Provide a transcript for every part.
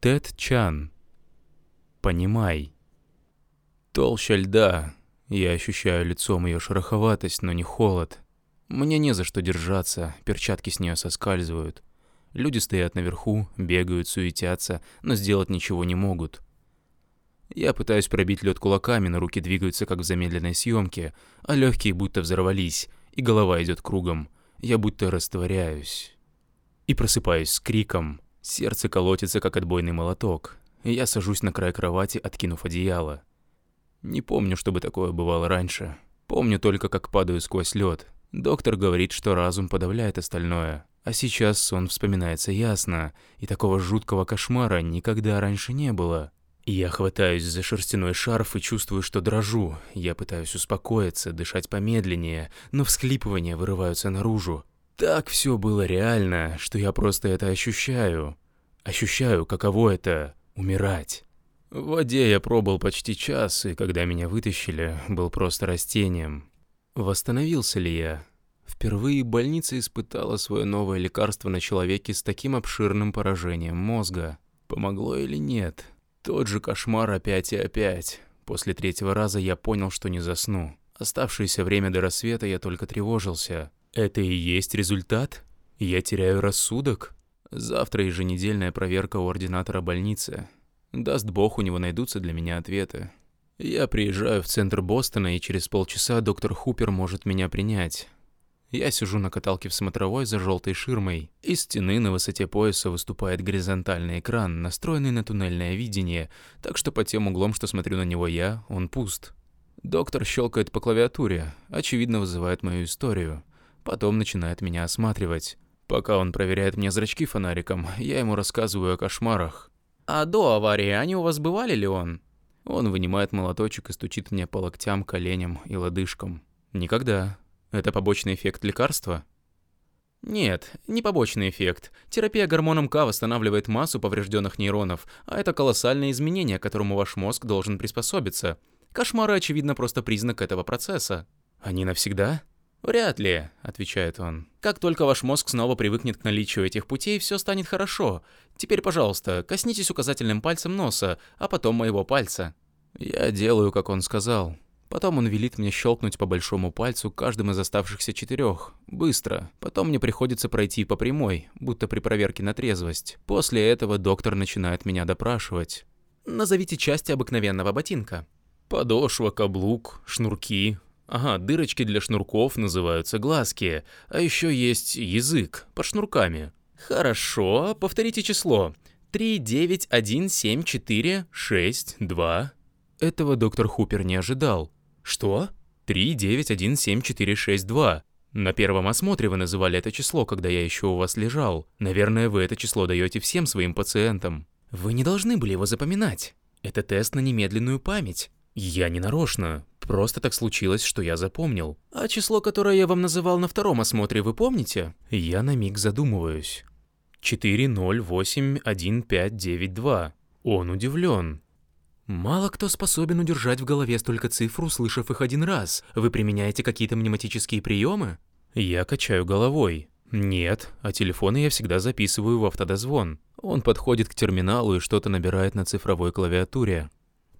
Тед Чан. Понимай. Толща льда. Я ощущаю лицом ее шероховатость, но не холод. Мне не за что держаться, перчатки с нее соскальзывают. Люди стоят наверху, бегают, суетятся, но сделать ничего не могут. Я пытаюсь пробить лед кулаками, но руки двигаются как в замедленной съемке, а легкие будто взорвались, и голова идет кругом. Я будто растворяюсь. И просыпаюсь с криком. Сердце колотится, как отбойный молоток. Я сажусь на край кровати, откинув одеяло. Не помню, чтобы такое бывало раньше. Помню только, как падаю сквозь лед. Доктор говорит, что разум подавляет остальное. А сейчас сон вспоминается ясно, и такого жуткого кошмара никогда раньше не было. Я хватаюсь за шерстяной шарф и чувствую, что дрожу. Я пытаюсь успокоиться, дышать помедленнее, но всхлипывания вырываются наружу. Так все было реально, что я просто это ощущаю. Ощущаю, каково это — умирать. В воде я пробыл почти час, и когда меня вытащили, был просто растением. Восстановился ли я? Впервые больница испытала свое новое лекарство на человеке с таким обширным поражением мозга. Помогло или нет? Тот же кошмар опять и опять. После третьего раза я понял, что не засну. Оставшееся время до рассвета я только тревожился. Это и есть результат? Я теряю рассудок? Завтра еженедельная проверка у ординатора больницы. Даст бог, у него найдутся для меня ответы. Я приезжаю в центр Бостона, и через полчаса доктор Хупер может меня принять. Я сижу на каталке в смотровой за желтой ширмой. Из стены на высоте пояса выступает горизонтальный экран, настроенный на туннельное видение, так что под тем углом, что смотрю на него я, он пуст. Доктор щелкает по клавиатуре, очевидно вызывает мою историю. Потом начинает меня осматривать. Пока он проверяет мне зрачки фонариком, я ему рассказываю о кошмарах. «А до аварии они у вас бывали ли он?» Он вынимает молоточек и стучит мне по локтям, коленям и лодыжкам. «Никогда. Это побочный эффект лекарства? Нет, не побочный эффект. Терапия гормоном К восстанавливает массу поврежденных нейронов, а это колоссальное изменение, к которому ваш мозг должен приспособиться. Кошмары, очевидно, просто признак этого процесса. Они навсегда? «Вряд ли», — отвечает он. «Как только ваш мозг снова привыкнет к наличию этих путей, все станет хорошо. Теперь, пожалуйста, коснитесь указательным пальцем носа, а потом моего пальца». Я делаю, как он сказал. Потом он велит мне щелкнуть по большому пальцу каждым из оставшихся четырех. Быстро. Потом мне приходится пройти по прямой, будто при проверке на трезвость. После этого доктор начинает меня допрашивать. Назовите части обыкновенного ботинка. Подошва, каблук, шнурки. Ага, дырочки для шнурков называются глазки. А еще есть язык под шнурками. Хорошо, повторите число. 3, 9, 1, 7, 4, 6, 2. Этого доктор Хупер не ожидал. Что? 3917462. На первом осмотре вы называли это число, когда я еще у вас лежал. Наверное, вы это число даете всем своим пациентам. Вы не должны были его запоминать. Это тест на немедленную память. Я не нарочно. Просто так случилось, что я запомнил. А число, которое я вам называл на втором осмотре, вы помните? Я на миг задумываюсь. 4081592. Он удивлен. Мало кто способен удержать в голове столько цифр, услышав их один раз. Вы применяете какие-то мнематические приемы? Я качаю головой. Нет, а телефоны я всегда записываю в автодозвон. Он подходит к терминалу и что-то набирает на цифровой клавиатуре.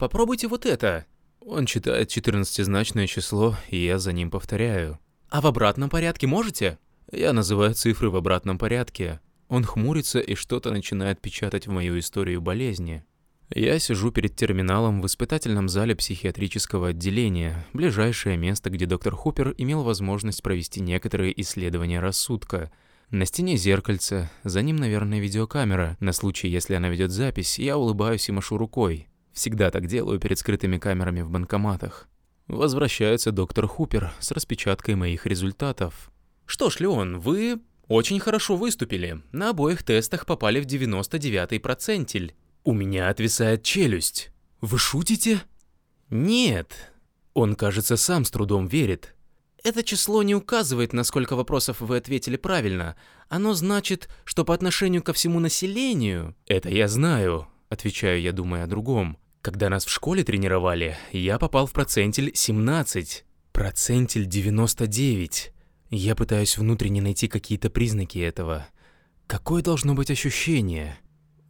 Попробуйте вот это. Он читает 14-значное число, и я за ним повторяю. А в обратном порядке можете? Я называю цифры в обратном порядке. Он хмурится и что-то начинает печатать в мою историю болезни. Я сижу перед терминалом в испытательном зале психиатрического отделения, ближайшее место, где доктор Хупер имел возможность провести некоторые исследования рассудка. На стене зеркальце, за ним, наверное, видеокамера. На случай, если она ведет запись, я улыбаюсь и машу рукой. Всегда так делаю перед скрытыми камерами в банкоматах. Возвращается доктор Хупер с распечаткой моих результатов. «Что ж, Леон, вы очень хорошо выступили. На обоих тестах попали в 99-й процентиль. У меня отвисает челюсть. Вы шутите? Нет. Он, кажется, сам с трудом верит. Это число не указывает, на сколько вопросов вы ответили правильно. Оно значит, что по отношению ко всему населению... Это я знаю, отвечаю я, думая о другом. Когда нас в школе тренировали, я попал в процентиль 17. Процентиль 99. Я пытаюсь внутренне найти какие-то признаки этого. Какое должно быть ощущение?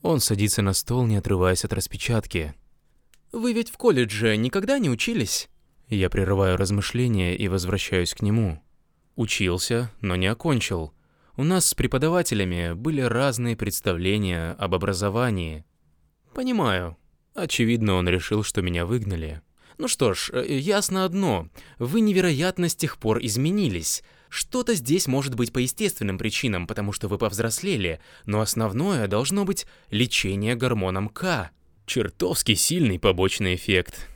Он садится на стол, не отрываясь от распечатки. «Вы ведь в колледже никогда не учились?» Я прерываю размышления и возвращаюсь к нему. Учился, но не окончил. У нас с преподавателями были разные представления об образовании. Понимаю. Очевидно, он решил, что меня выгнали. Ну что ж, э, ясно одно. Вы невероятно с тех пор изменились. Что-то здесь может быть по естественным причинам, потому что вы повзрослели, но основное должно быть лечение гормоном К. Чертовски сильный побочный эффект.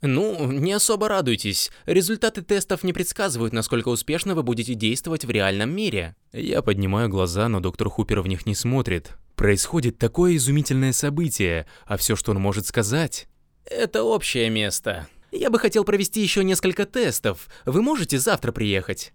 Ну, не особо радуйтесь. Результаты тестов не предсказывают, насколько успешно вы будете действовать в реальном мире. Я поднимаю глаза, но доктор Хупер в них не смотрит. Происходит такое изумительное событие, а все, что он может сказать... Это общее место. Я бы хотел провести еще несколько тестов. Вы можете завтра приехать?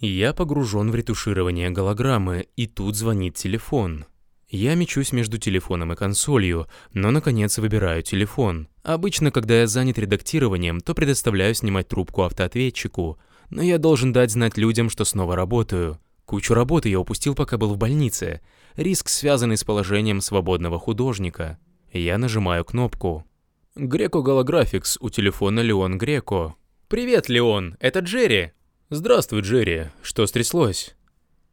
Я погружен в ретуширование голограммы, и тут звонит телефон. Я мечусь между телефоном и консолью, но наконец выбираю телефон. Обычно, когда я занят редактированием, то предоставляю снимать трубку автоответчику, но я должен дать знать людям, что снова работаю. Кучу работы я упустил, пока был в больнице. Риск, связанный с положением свободного художника. Я нажимаю кнопку. Греко Голографикс у телефона Леон Греко. «Привет, Леон, это Джерри!» «Здравствуй, Джерри. Что стряслось?»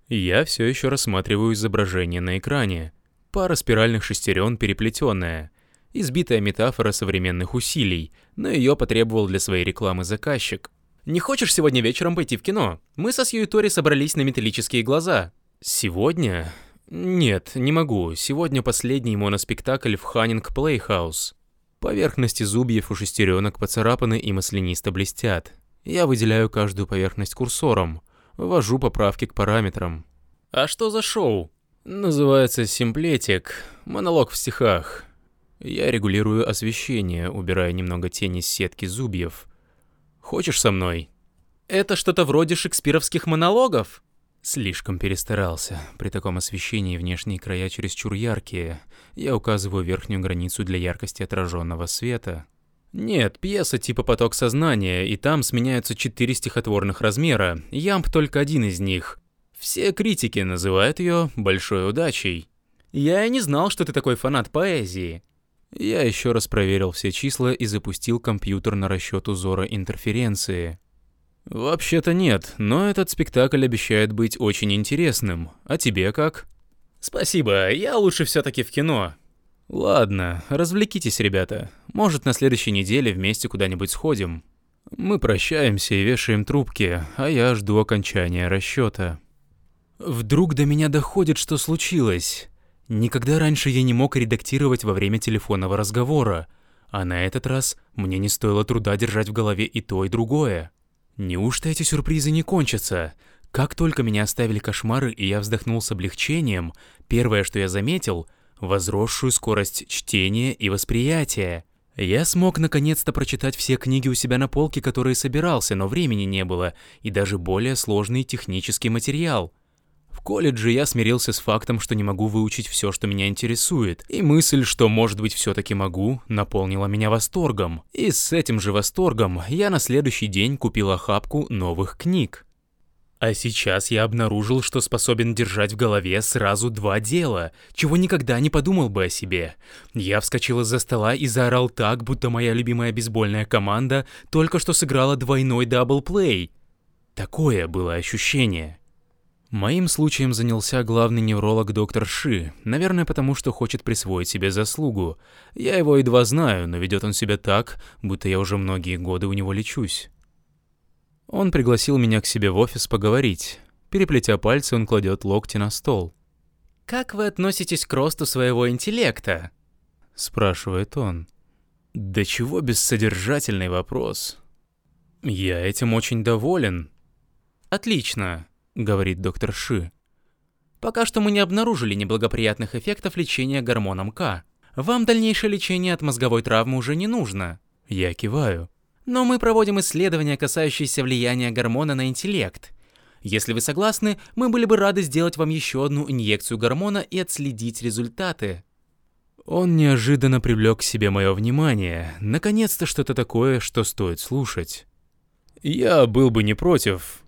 Я все еще рассматриваю изображение на экране. Пара спиральных шестерен переплетенная. Избитая метафора современных усилий, но ее потребовал для своей рекламы заказчик. «Не хочешь сегодня вечером пойти в кино? Мы со Сьюи Тори собрались на металлические глаза». «Сегодня?» «Нет, не могу. Сегодня последний моноспектакль в Ханнинг Плейхаус. Поверхности зубьев у шестеренок поцарапаны и маслянисто блестят. Я выделяю каждую поверхность курсором, ввожу поправки к параметрам. А что за шоу? Называется «Симплектик», монолог в стихах. Я регулирую освещение, убирая немного тени с сетки зубьев. Хочешь со мной? Это что-то вроде шекспировских монологов? Слишком перестарался. При таком освещении внешние края чересчур яркие. Я указываю верхнюю границу для яркости отраженного света. Нет, пьеса типа «Поток сознания», и там сменяются четыре стихотворных размера, ямб только один из них. Все критики называют ее большой удачей. Я и не знал, что ты такой фанат поэзии. Я еще раз проверил все числа и запустил компьютер на расчет узора интерференции. Вообще-то нет, но этот спектакль обещает быть очень интересным. А тебе как? Спасибо, я лучше все-таки в кино. Ладно, развлекитесь, ребята. Может, на следующей неделе вместе куда-нибудь сходим. Мы прощаемся и вешаем трубки, а я жду окончания расчета. Вдруг до меня доходит, что случилось. Никогда раньше я не мог редактировать во время телефонного разговора, а на этот раз мне не стоило труда держать в голове и то, и другое. Неужто эти сюрпризы не кончатся? Как только меня оставили кошмары и я вздохнул с облегчением, первое, что я заметил — возросшую скорость чтения и восприятия. Я смог наконец-то прочитать все книги у себя на полке, которые собирался, но времени не было, и даже более сложный технический материал. В колледже я смирился с фактом, что не могу выучить все, что меня интересует, и мысль, что, может быть, все-таки могу, наполнила меня восторгом. И с этим же восторгом я на следующий день купил охапку новых книг. А сейчас я обнаружил, что способен держать в голове сразу два дела, чего никогда не подумал бы о себе. Я вскочил из-за стола и заорал так, будто моя любимая бейсбольная команда только что сыграла двойной даблплей. Такое было ощущение. Моим случаем занялся главный невролог доктор Ши, наверное, потому что хочет присвоить себе заслугу. Я его едва знаю, но ведет он себя так, будто я уже многие годы у него лечусь. Он пригласил меня к себе в офис поговорить. Переплетя пальцы, он кладет локти на стол. «Как вы относитесь к росту своего интеллекта?» Спрашивает он. «Да чего бессодержательный вопрос?» «Я этим очень доволен». «Отлично», — говорит доктор Ши. «Пока что мы не обнаружили неблагоприятных эффектов лечения гормоном К. Вам дальнейшее лечение от мозговой травмы уже не нужно». Я киваю. Но мы проводим исследования, касающиеся влияния гормона на интеллект. Если вы согласны, мы были бы рады сделать вам еще одну инъекцию гормона и отследить результаты. Он неожиданно привлек к себе мое внимание. Наконец-то что-то такое, что стоит слушать. Я был бы не против.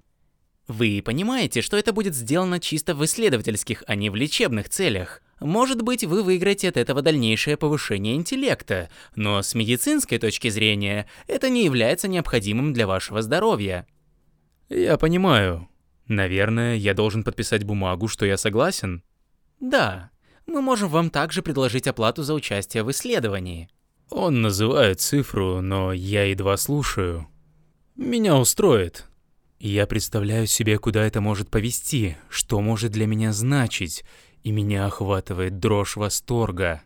Вы понимаете, что это будет сделано чисто в исследовательских, а не в лечебных целях. Может быть, вы выиграете от этого дальнейшее повышение интеллекта, но с медицинской точки зрения это не является необходимым для вашего здоровья. Я понимаю. Наверное, я должен подписать бумагу, что я согласен? Да. Мы можем вам также предложить оплату за участие в исследовании. Он называет цифру, но я едва слушаю. Меня устроит. Я представляю себе, куда это может повести, что может для меня значить, и меня охватывает дрожь восторга.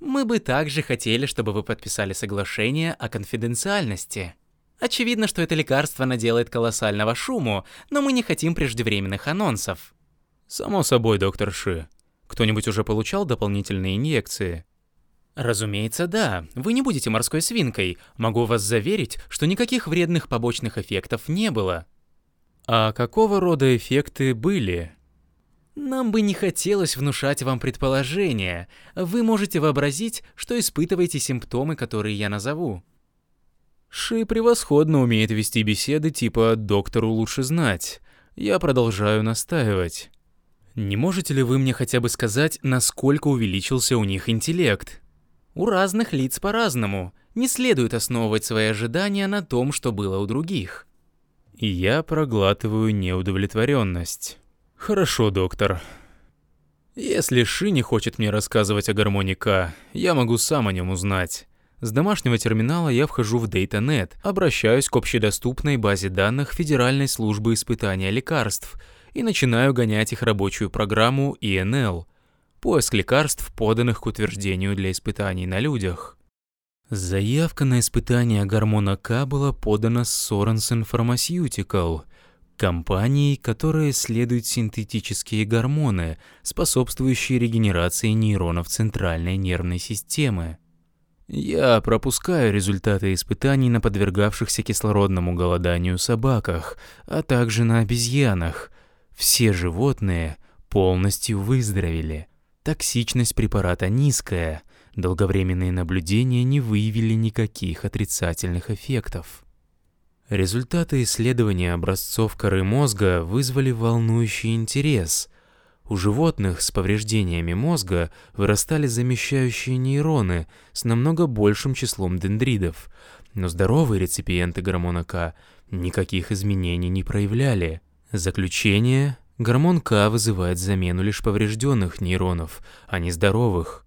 Мы бы также хотели, чтобы вы подписали соглашение о конфиденциальности. Очевидно, что это лекарство наделает колоссального шуму, но мы не хотим преждевременных анонсов. Само собой, доктор Ши. Кто-нибудь уже получал дополнительные инъекции? Разумеется, да. Вы не будете морской свинкой. Могу вас заверить, что никаких вредных побочных эффектов не было. А какого рода эффекты были? Нам бы не хотелось внушать вам предположения. Вы можете вообразить, что испытываете симптомы, которые я назову. Ши превосходно умеет вести беседы типа «доктору лучше знать». Я продолжаю настаивать. Не можете ли вы мне хотя бы сказать, насколько увеличился у них интеллект? У разных лиц по-разному. Не следует основывать свои ожидания на том, что было у других. И я проглатываю неудовлетворенность. Хорошо, доктор. Если Ши не хочет мне рассказывать о гармонии К, я могу сам о нем узнать. С домашнего терминала я вхожу в DataNet, обращаюсь к общедоступной базе данных Федеральной службы испытания лекарств и начинаю гонять их рабочую программу ENL – поиск лекарств, поданных к утверждению для испытаний на людях. Заявка на испытание гормона К была подана Sorensen Pharmaceutical, компанией, которая исследует синтетические гормоны, способствующие регенерации нейронов центральной нервной системы. Я пропускаю результаты испытаний на подвергавшихся кислородному голоданию собаках, а также на обезьянах. Все животные полностью выздоровели. Токсичность препарата низкая, долговременные наблюдения не выявили никаких отрицательных эффектов. Результаты исследования образцов коры мозга вызвали волнующий интерес. У животных с повреждениями мозга вырастали замещающие нейроны с намного большим числом дендридов, но здоровые реципиенты гормона К никаких изменений не проявляли. Заключение Гормон К вызывает замену лишь поврежденных нейронов, а не здоровых.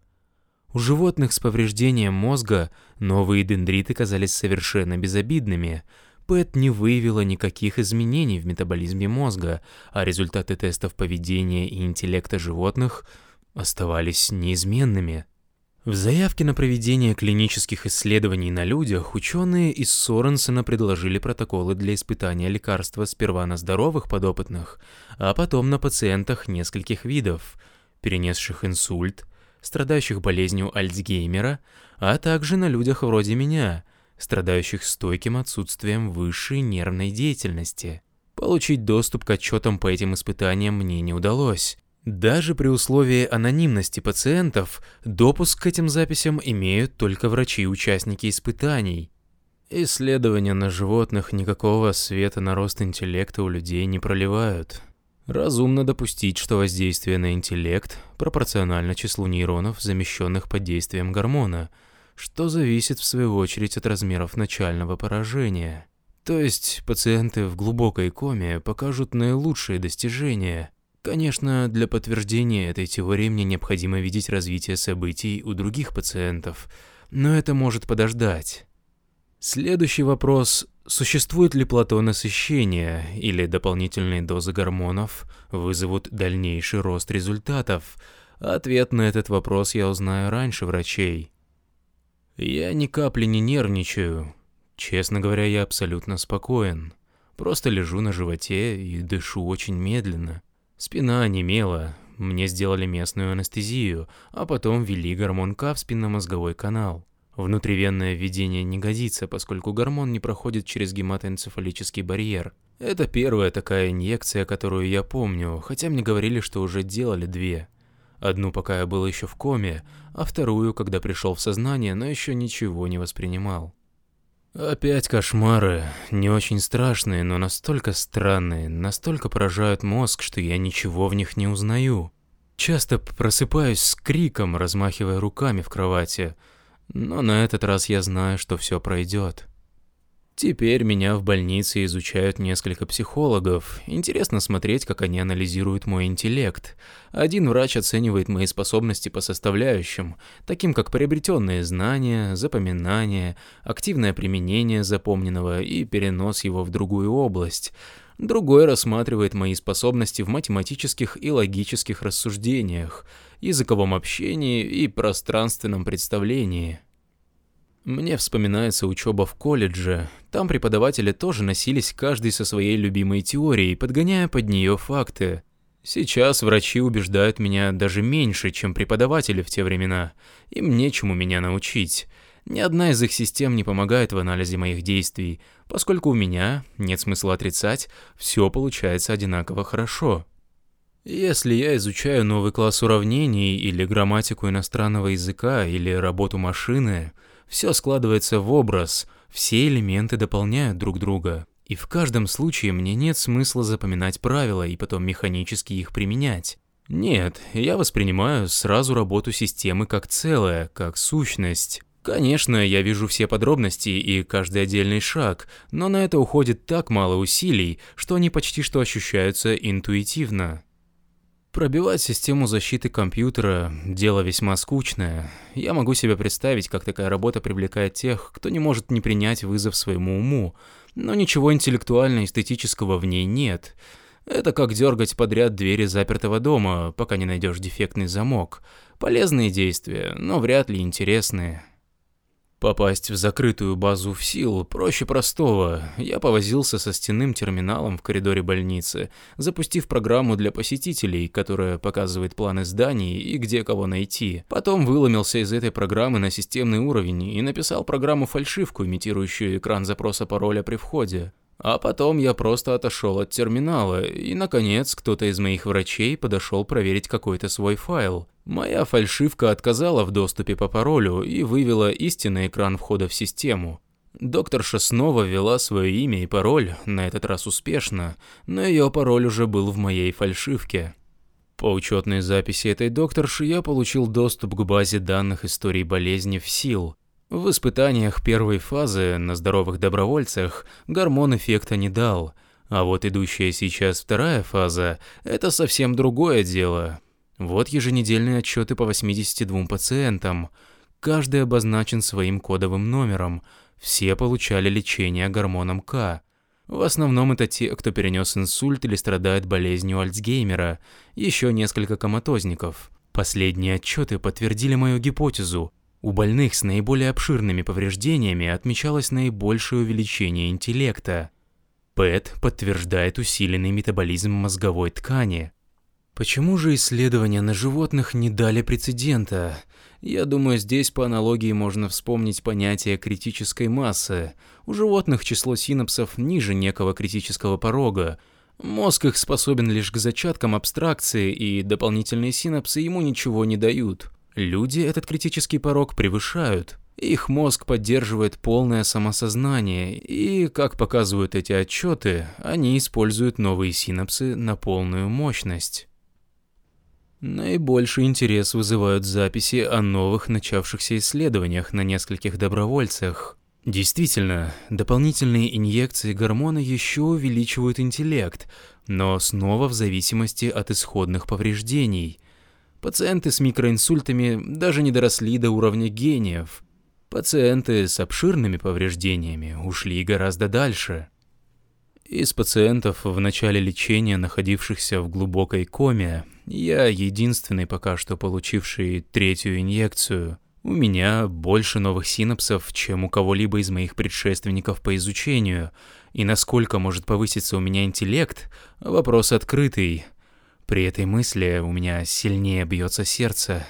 У животных с повреждением мозга новые дендриты казались совершенно безобидными. Пэт не выявила никаких изменений в метаболизме мозга, а результаты тестов поведения и интеллекта животных оставались неизменными. В заявке на проведение клинических исследований на людях ученые из Соренсена предложили протоколы для испытания лекарства сперва на здоровых подопытных, а потом на пациентах нескольких видов, перенесших инсульт, страдающих болезнью Альцгеймера, а также на людях вроде меня, страдающих стойким отсутствием высшей нервной деятельности. Получить доступ к отчетам по этим испытаниям мне не удалось, даже при условии анонимности пациентов, допуск к этим записям имеют только врачи-участники испытаний. Исследования на животных никакого света на рост интеллекта у людей не проливают. Разумно допустить, что воздействие на интеллект пропорционально числу нейронов, замещенных под действием гормона, что зависит в свою очередь от размеров начального поражения. То есть пациенты в глубокой коме покажут наилучшие достижения – Конечно, для подтверждения этой теории мне необходимо видеть развитие событий у других пациентов, но это может подождать. Следующий вопрос – существует ли плато насыщения или дополнительные дозы гормонов вызовут дальнейший рост результатов? Ответ на этот вопрос я узнаю раньше врачей. Я ни капли не нервничаю. Честно говоря, я абсолютно спокоен. Просто лежу на животе и дышу очень медленно. Спина онемела, мне сделали местную анестезию, а потом ввели гормон К в спинномозговой канал. Внутривенное введение не годится, поскольку гормон не проходит через гематоэнцефалический барьер. Это первая такая инъекция, которую я помню, хотя мне говорили, что уже делали две. Одну, пока я был еще в коме, а вторую, когда пришел в сознание, но еще ничего не воспринимал. Опять кошмары, не очень страшные, но настолько странные, настолько поражают мозг, что я ничего в них не узнаю. Часто просыпаюсь с криком, размахивая руками в кровати, но на этот раз я знаю, что все пройдет. Теперь меня в больнице изучают несколько психологов. Интересно смотреть, как они анализируют мой интеллект. Один врач оценивает мои способности по составляющим, таким как приобретенные знания, запоминание, активное применение запомненного и перенос его в другую область. Другой рассматривает мои способности в математических и логических рассуждениях, языковом общении и пространственном представлении. Мне вспоминается учеба в колледже. Там преподаватели тоже носились каждый со своей любимой теорией, подгоняя под нее факты. Сейчас врачи убеждают меня даже меньше, чем преподаватели в те времена. Им нечему меня научить. Ни одна из их систем не помогает в анализе моих действий, поскольку у меня, нет смысла отрицать, все получается одинаково хорошо. Если я изучаю новый класс уравнений или грамматику иностранного языка или работу машины, все складывается в образ, все элементы дополняют друг друга. И в каждом случае мне нет смысла запоминать правила и потом механически их применять. Нет, я воспринимаю сразу работу системы как целое, как сущность. Конечно, я вижу все подробности и каждый отдельный шаг, но на это уходит так мало усилий, что они почти что ощущаются интуитивно. Пробивать систему защиты компьютера – дело весьма скучное. Я могу себе представить, как такая работа привлекает тех, кто не может не принять вызов своему уму, но ничего интеллектуально-эстетического в ней нет. Это как дергать подряд двери запертого дома, пока не найдешь дефектный замок. Полезные действия, но вряд ли интересные. Попасть в закрытую базу в сил проще простого. Я повозился со стенным терминалом в коридоре больницы, запустив программу для посетителей, которая показывает планы зданий и где кого найти. Потом выломился из этой программы на системный уровень и написал программу-фальшивку, имитирующую экран запроса пароля при входе. А потом я просто отошел от терминала, и, наконец, кто-то из моих врачей подошел проверить какой-то свой файл. Моя фальшивка отказала в доступе по паролю и вывела истинный экран входа в систему. Докторша снова ввела свое имя и пароль, на этот раз успешно, но ее пароль уже был в моей фальшивке. По учетной записи этой докторши я получил доступ к базе данных истории болезни в СИЛ, в испытаниях первой фазы на здоровых добровольцах гормон эффекта не дал, а вот идущая сейчас вторая фаза – это совсем другое дело. Вот еженедельные отчеты по 82 пациентам. Каждый обозначен своим кодовым номером. Все получали лечение гормоном К. В основном это те, кто перенес инсульт или страдает болезнью Альцгеймера, еще несколько коматозников. Последние отчеты подтвердили мою гипотезу. У больных с наиболее обширными повреждениями отмечалось наибольшее увеличение интеллекта. ПЭТ подтверждает усиленный метаболизм мозговой ткани. Почему же исследования на животных не дали прецедента? Я думаю, здесь по аналогии можно вспомнить понятие критической массы. У животных число синапсов ниже некого критического порога. Мозг их способен лишь к зачаткам абстракции, и дополнительные синапсы ему ничего не дают. Люди этот критический порог превышают. Их мозг поддерживает полное самосознание, и, как показывают эти отчеты, они используют новые синапсы на полную мощность. Наибольший интерес вызывают записи о новых начавшихся исследованиях на нескольких добровольцах. Действительно, дополнительные инъекции гормона еще увеличивают интеллект, но снова в зависимости от исходных повреждений. Пациенты с микроинсультами даже не доросли до уровня гениев. Пациенты с обширными повреждениями ушли гораздо дальше. Из пациентов в начале лечения, находившихся в глубокой коме, я единственный пока что получивший третью инъекцию. У меня больше новых синапсов, чем у кого-либо из моих предшественников по изучению, и насколько может повыситься у меня интеллект – вопрос открытый. При этой мысли у меня сильнее бьется сердце.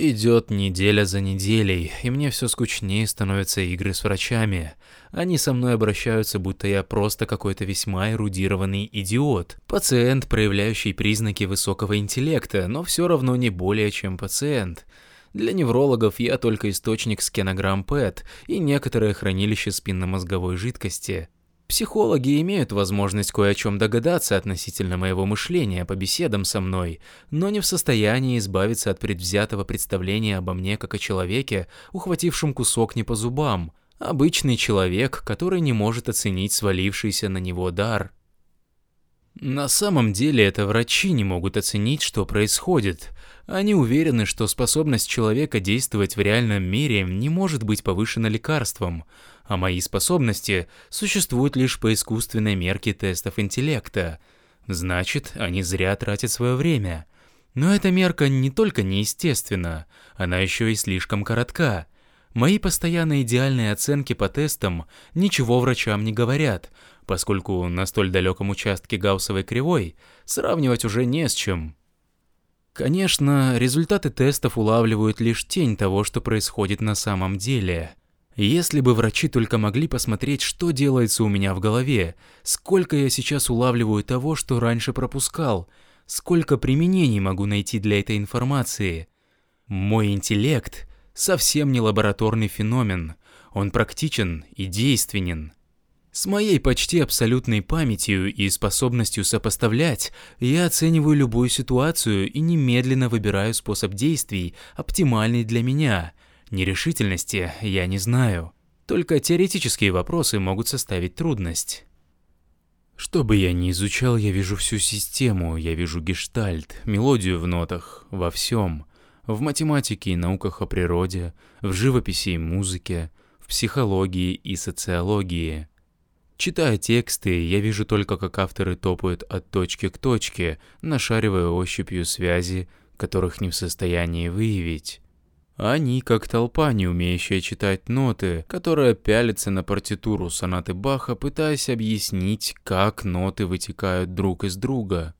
Идет неделя за неделей, и мне все скучнее становятся игры с врачами. Они со мной обращаются, будто я просто какой-то весьма эрудированный идиот. Пациент, проявляющий признаки высокого интеллекта, но все равно не более чем пациент. Для неврологов я только источник скенограмм ПЭТ и некоторое хранилище спинномозговой жидкости. Психологи имеют возможность кое о чем догадаться относительно моего мышления по беседам со мной, но не в состоянии избавиться от предвзятого представления обо мне как о человеке, ухватившем кусок не по зубам. Обычный человек, который не может оценить свалившийся на него дар. На самом деле это врачи не могут оценить, что происходит. Они уверены, что способность человека действовать в реальном мире не может быть повышена лекарством, а мои способности существуют лишь по искусственной мерке тестов интеллекта. Значит, они зря тратят свое время. Но эта мерка не только неестественна, она еще и слишком коротка. Мои постоянно идеальные оценки по тестам ничего врачам не говорят, поскольку на столь далеком участке гауссовой кривой сравнивать уже не с чем. Конечно, результаты тестов улавливают лишь тень того, что происходит на самом деле. Если бы врачи только могли посмотреть, что делается у меня в голове, сколько я сейчас улавливаю того, что раньше пропускал, сколько применений могу найти для этой информации. Мой интеллект совсем не лабораторный феномен, он практичен и действенен. С моей почти абсолютной памятью и способностью сопоставлять, я оцениваю любую ситуацию и немедленно выбираю способ действий, оптимальный для меня – Нерешительности я не знаю. Только теоретические вопросы могут составить трудность. Что бы я ни изучал, я вижу всю систему, я вижу гештальт, мелодию в нотах, во всем. В математике и науках о природе, в живописи и музыке, в психологии и социологии. Читая тексты, я вижу только, как авторы топают от точки к точке, нашаривая ощупью связи, которых не в состоянии выявить. Они как толпа, не умеющая читать ноты, которая пялится на партитуру сонаты Баха, пытаясь объяснить, как ноты вытекают друг из друга.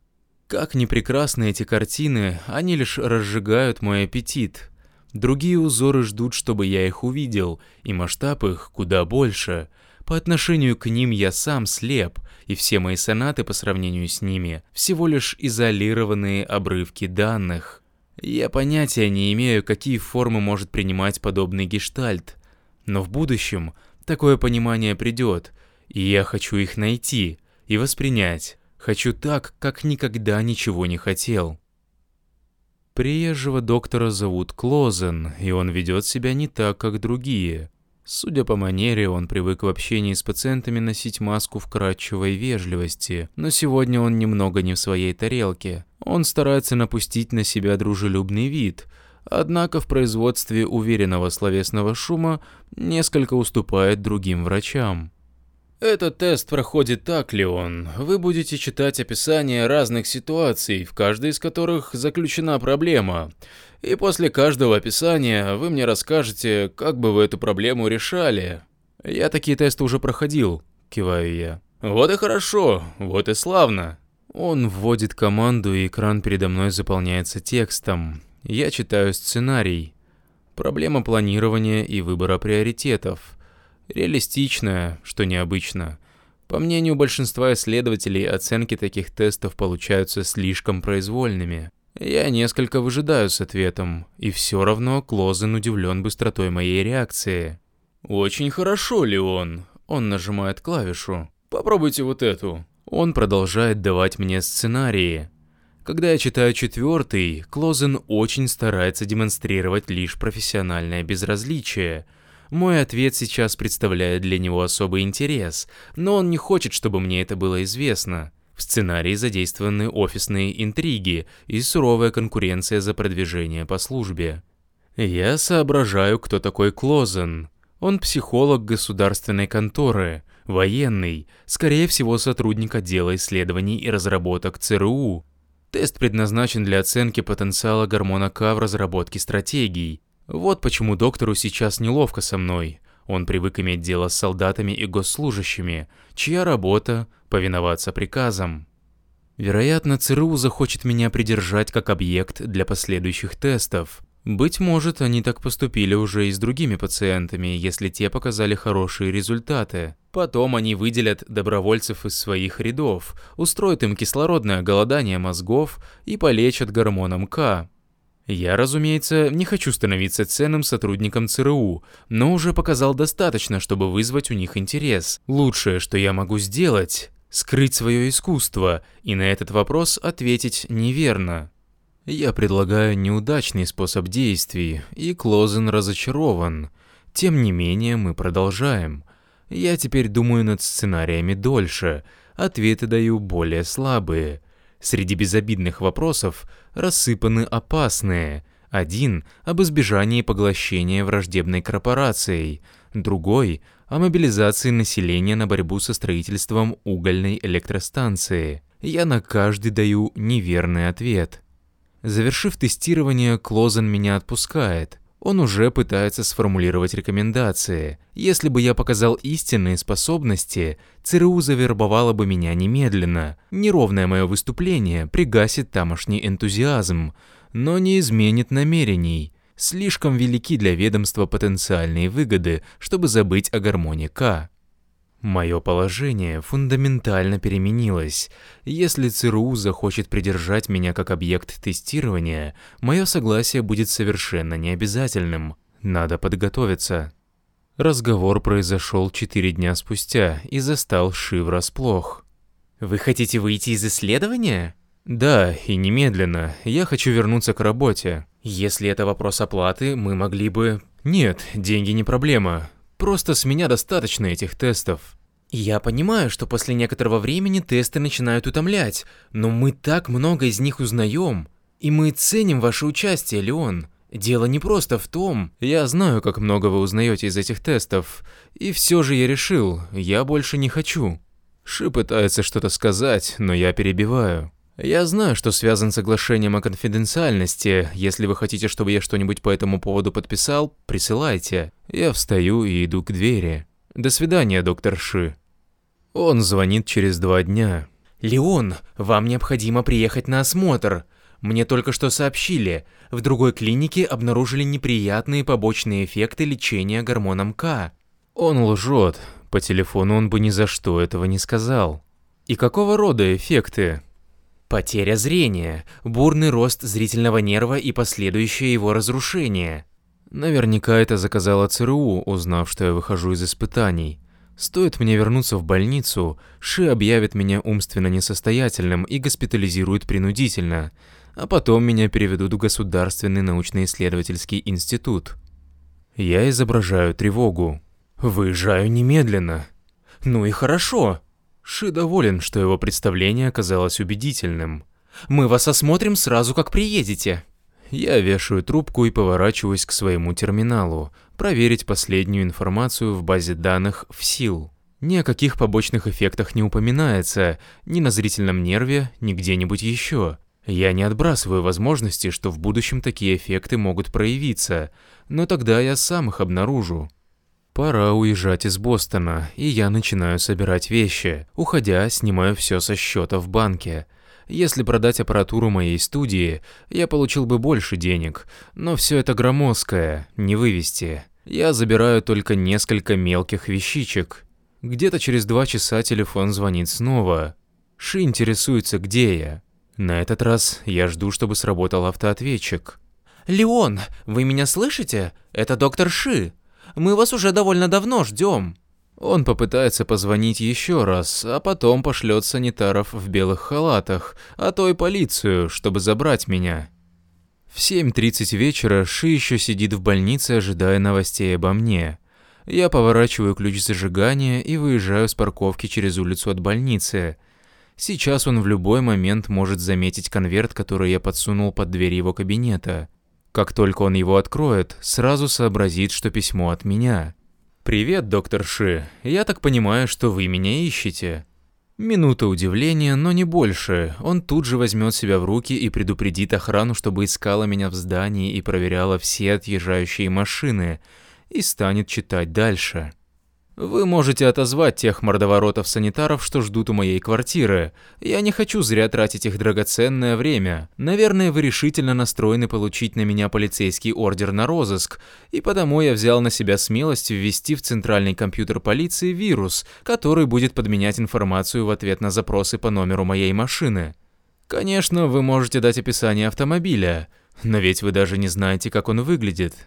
Как ни прекрасны эти картины, они лишь разжигают мой аппетит. Другие узоры ждут, чтобы я их увидел, и масштаб их куда больше. По отношению к ним я сам слеп, и все мои сонаты по сравнению с ними всего лишь изолированные обрывки данных. Я понятия не имею, какие формы может принимать подобный гештальт, но в будущем такое понимание придет, и я хочу их найти и воспринять. Хочу так, как никогда ничего не хотел. Приезжего доктора зовут Клозен, и он ведет себя не так, как другие. Судя по манере, он привык в общении с пациентами носить маску вкрадчивой вежливости, но сегодня он немного не в своей тарелке. Он старается напустить на себя дружелюбный вид, однако в производстве уверенного словесного шума несколько уступает другим врачам. Этот тест проходит так, Леон. Вы будете читать описание разных ситуаций, в каждой из которых заключена проблема. И после каждого описания вы мне расскажете, как бы вы эту проблему решали. Я такие тесты уже проходил, киваю я. Вот и хорошо, вот и славно. Он вводит команду, и экран передо мной заполняется текстом. Я читаю сценарий. Проблема планирования и выбора приоритетов. Реалистичная, что необычно. По мнению большинства исследователей, оценки таких тестов получаются слишком произвольными. Я несколько выжидаю с ответом, и все равно Клозен удивлен быстротой моей реакции. «Очень хорошо, Леон», — он нажимает клавишу. «Попробуйте вот эту». Он продолжает давать мне сценарии. Когда я читаю четвертый, Клозен очень старается демонстрировать лишь профессиональное безразличие — мой ответ сейчас представляет для него особый интерес, но он не хочет, чтобы мне это было известно. В сценарии задействованы офисные интриги и суровая конкуренция за продвижение по службе. Я соображаю, кто такой Клозен. Он психолог государственной конторы, военный, скорее всего сотрудник отдела исследований и разработок ЦРУ. Тест предназначен для оценки потенциала гормона К в разработке стратегий. Вот почему доктору сейчас неловко со мной. Он привык иметь дело с солдатами и госслужащими, чья работа – повиноваться приказам. Вероятно, ЦРУ захочет меня придержать как объект для последующих тестов. Быть может, они так поступили уже и с другими пациентами, если те показали хорошие результаты. Потом они выделят добровольцев из своих рядов, устроят им кислородное голодание мозгов и полечат гормоном К. Я, разумеется, не хочу становиться ценным сотрудником ЦРУ, но уже показал достаточно, чтобы вызвать у них интерес. Лучшее, что я могу сделать, скрыть свое искусство и на этот вопрос ответить неверно. Я предлагаю неудачный способ действий, и Клозен разочарован. Тем не менее, мы продолжаем. Я теперь думаю над сценариями дольше, ответы даю более слабые. Среди безобидных вопросов рассыпаны опасные. Один – об избежании поглощения враждебной корпорацией, другой – о мобилизации населения на борьбу со строительством угольной электростанции. Я на каждый даю неверный ответ. Завершив тестирование, Клозен меня отпускает. Он уже пытается сформулировать рекомендации. Если бы я показал истинные способности, ЦРУ завербовало бы меня немедленно. Неровное мое выступление пригасит тамошний энтузиазм, но не изменит намерений. Слишком велики для ведомства потенциальные выгоды, чтобы забыть о гармонии К. Мое положение фундаментально переменилось. Если ЦРУ захочет придержать меня как объект тестирования, мое согласие будет совершенно необязательным. Надо подготовиться. Разговор произошел четыре дня спустя и застал Ши врасплох. «Вы хотите выйти из исследования?» «Да, и немедленно. Я хочу вернуться к работе». «Если это вопрос оплаты, мы могли бы...» «Нет, деньги не проблема. Просто с меня достаточно этих тестов. Я понимаю, что после некоторого времени тесты начинают утомлять, но мы так много из них узнаем, и мы ценим ваше участие, Леон. Дело не просто в том... Я знаю, как много вы узнаете из этих тестов, и все же я решил, я больше не хочу. Ши пытается что-то сказать, но я перебиваю. Я знаю, что связан с соглашением о конфиденциальности. Если вы хотите, чтобы я что-нибудь по этому поводу подписал, присылайте. Я встаю и иду к двери. До свидания, доктор Ши. Он звонит через два дня. «Леон, вам необходимо приехать на осмотр. Мне только что сообщили, в другой клинике обнаружили неприятные побочные эффекты лечения гормоном К». Он лжет. По телефону он бы ни за что этого не сказал. И какого рода эффекты? Потеря зрения, бурный рост зрительного нерва и последующее его разрушение. Наверняка это заказала ЦРУ, узнав, что я выхожу из испытаний. Стоит мне вернуться в больницу, Ши объявит меня умственно несостоятельным и госпитализирует принудительно, а потом меня переведут в Государственный научно-исследовательский институт. Я изображаю тревогу. Выезжаю немедленно. Ну и хорошо. Ши доволен, что его представление оказалось убедительным. «Мы вас осмотрим сразу, как приедете». Я вешаю трубку и поворачиваюсь к своему терминалу, проверить последнюю информацию в базе данных в СИЛ. Ни о каких побочных эффектах не упоминается, ни на зрительном нерве, ни где-нибудь еще. Я не отбрасываю возможности, что в будущем такие эффекты могут проявиться, но тогда я сам их обнаружу. Пора уезжать из Бостона, и я начинаю собирать вещи. Уходя, снимаю все со счета в банке. Если продать аппаратуру моей студии, я получил бы больше денег, но все это громоздкое, не вывести. Я забираю только несколько мелких вещичек. Где-то через два часа телефон звонит снова. Ши интересуется, где я. На этот раз я жду, чтобы сработал автоответчик. «Леон, вы меня слышите? Это доктор Ши. Мы вас уже довольно давно ждем». Он попытается позвонить еще раз, а потом пошлет санитаров в белых халатах, а то и полицию, чтобы забрать меня. В 7.30 вечера Ши еще сидит в больнице, ожидая новостей обо мне. Я поворачиваю ключ зажигания и выезжаю с парковки через улицу от больницы. Сейчас он в любой момент может заметить конверт, который я подсунул под дверь его кабинета. Как только он его откроет, сразу сообразит, что письмо от меня. «Привет, доктор Ши. Я так понимаю, что вы меня ищете». Минута удивления, но не больше. Он тут же возьмет себя в руки и предупредит охрану, чтобы искала меня в здании и проверяла все отъезжающие машины, и станет читать дальше. Вы можете отозвать тех мордоворотов-санитаров, что ждут у моей квартиры. Я не хочу зря тратить их драгоценное время. Наверное, вы решительно настроены получить на меня полицейский ордер на розыск, и потому я взял на себя смелость ввести в центральный компьютер полиции вирус, который будет подменять информацию в ответ на запросы по номеру моей машины. Конечно, вы можете дать описание автомобиля, Но ведь вы даже не знаете, как он выглядит.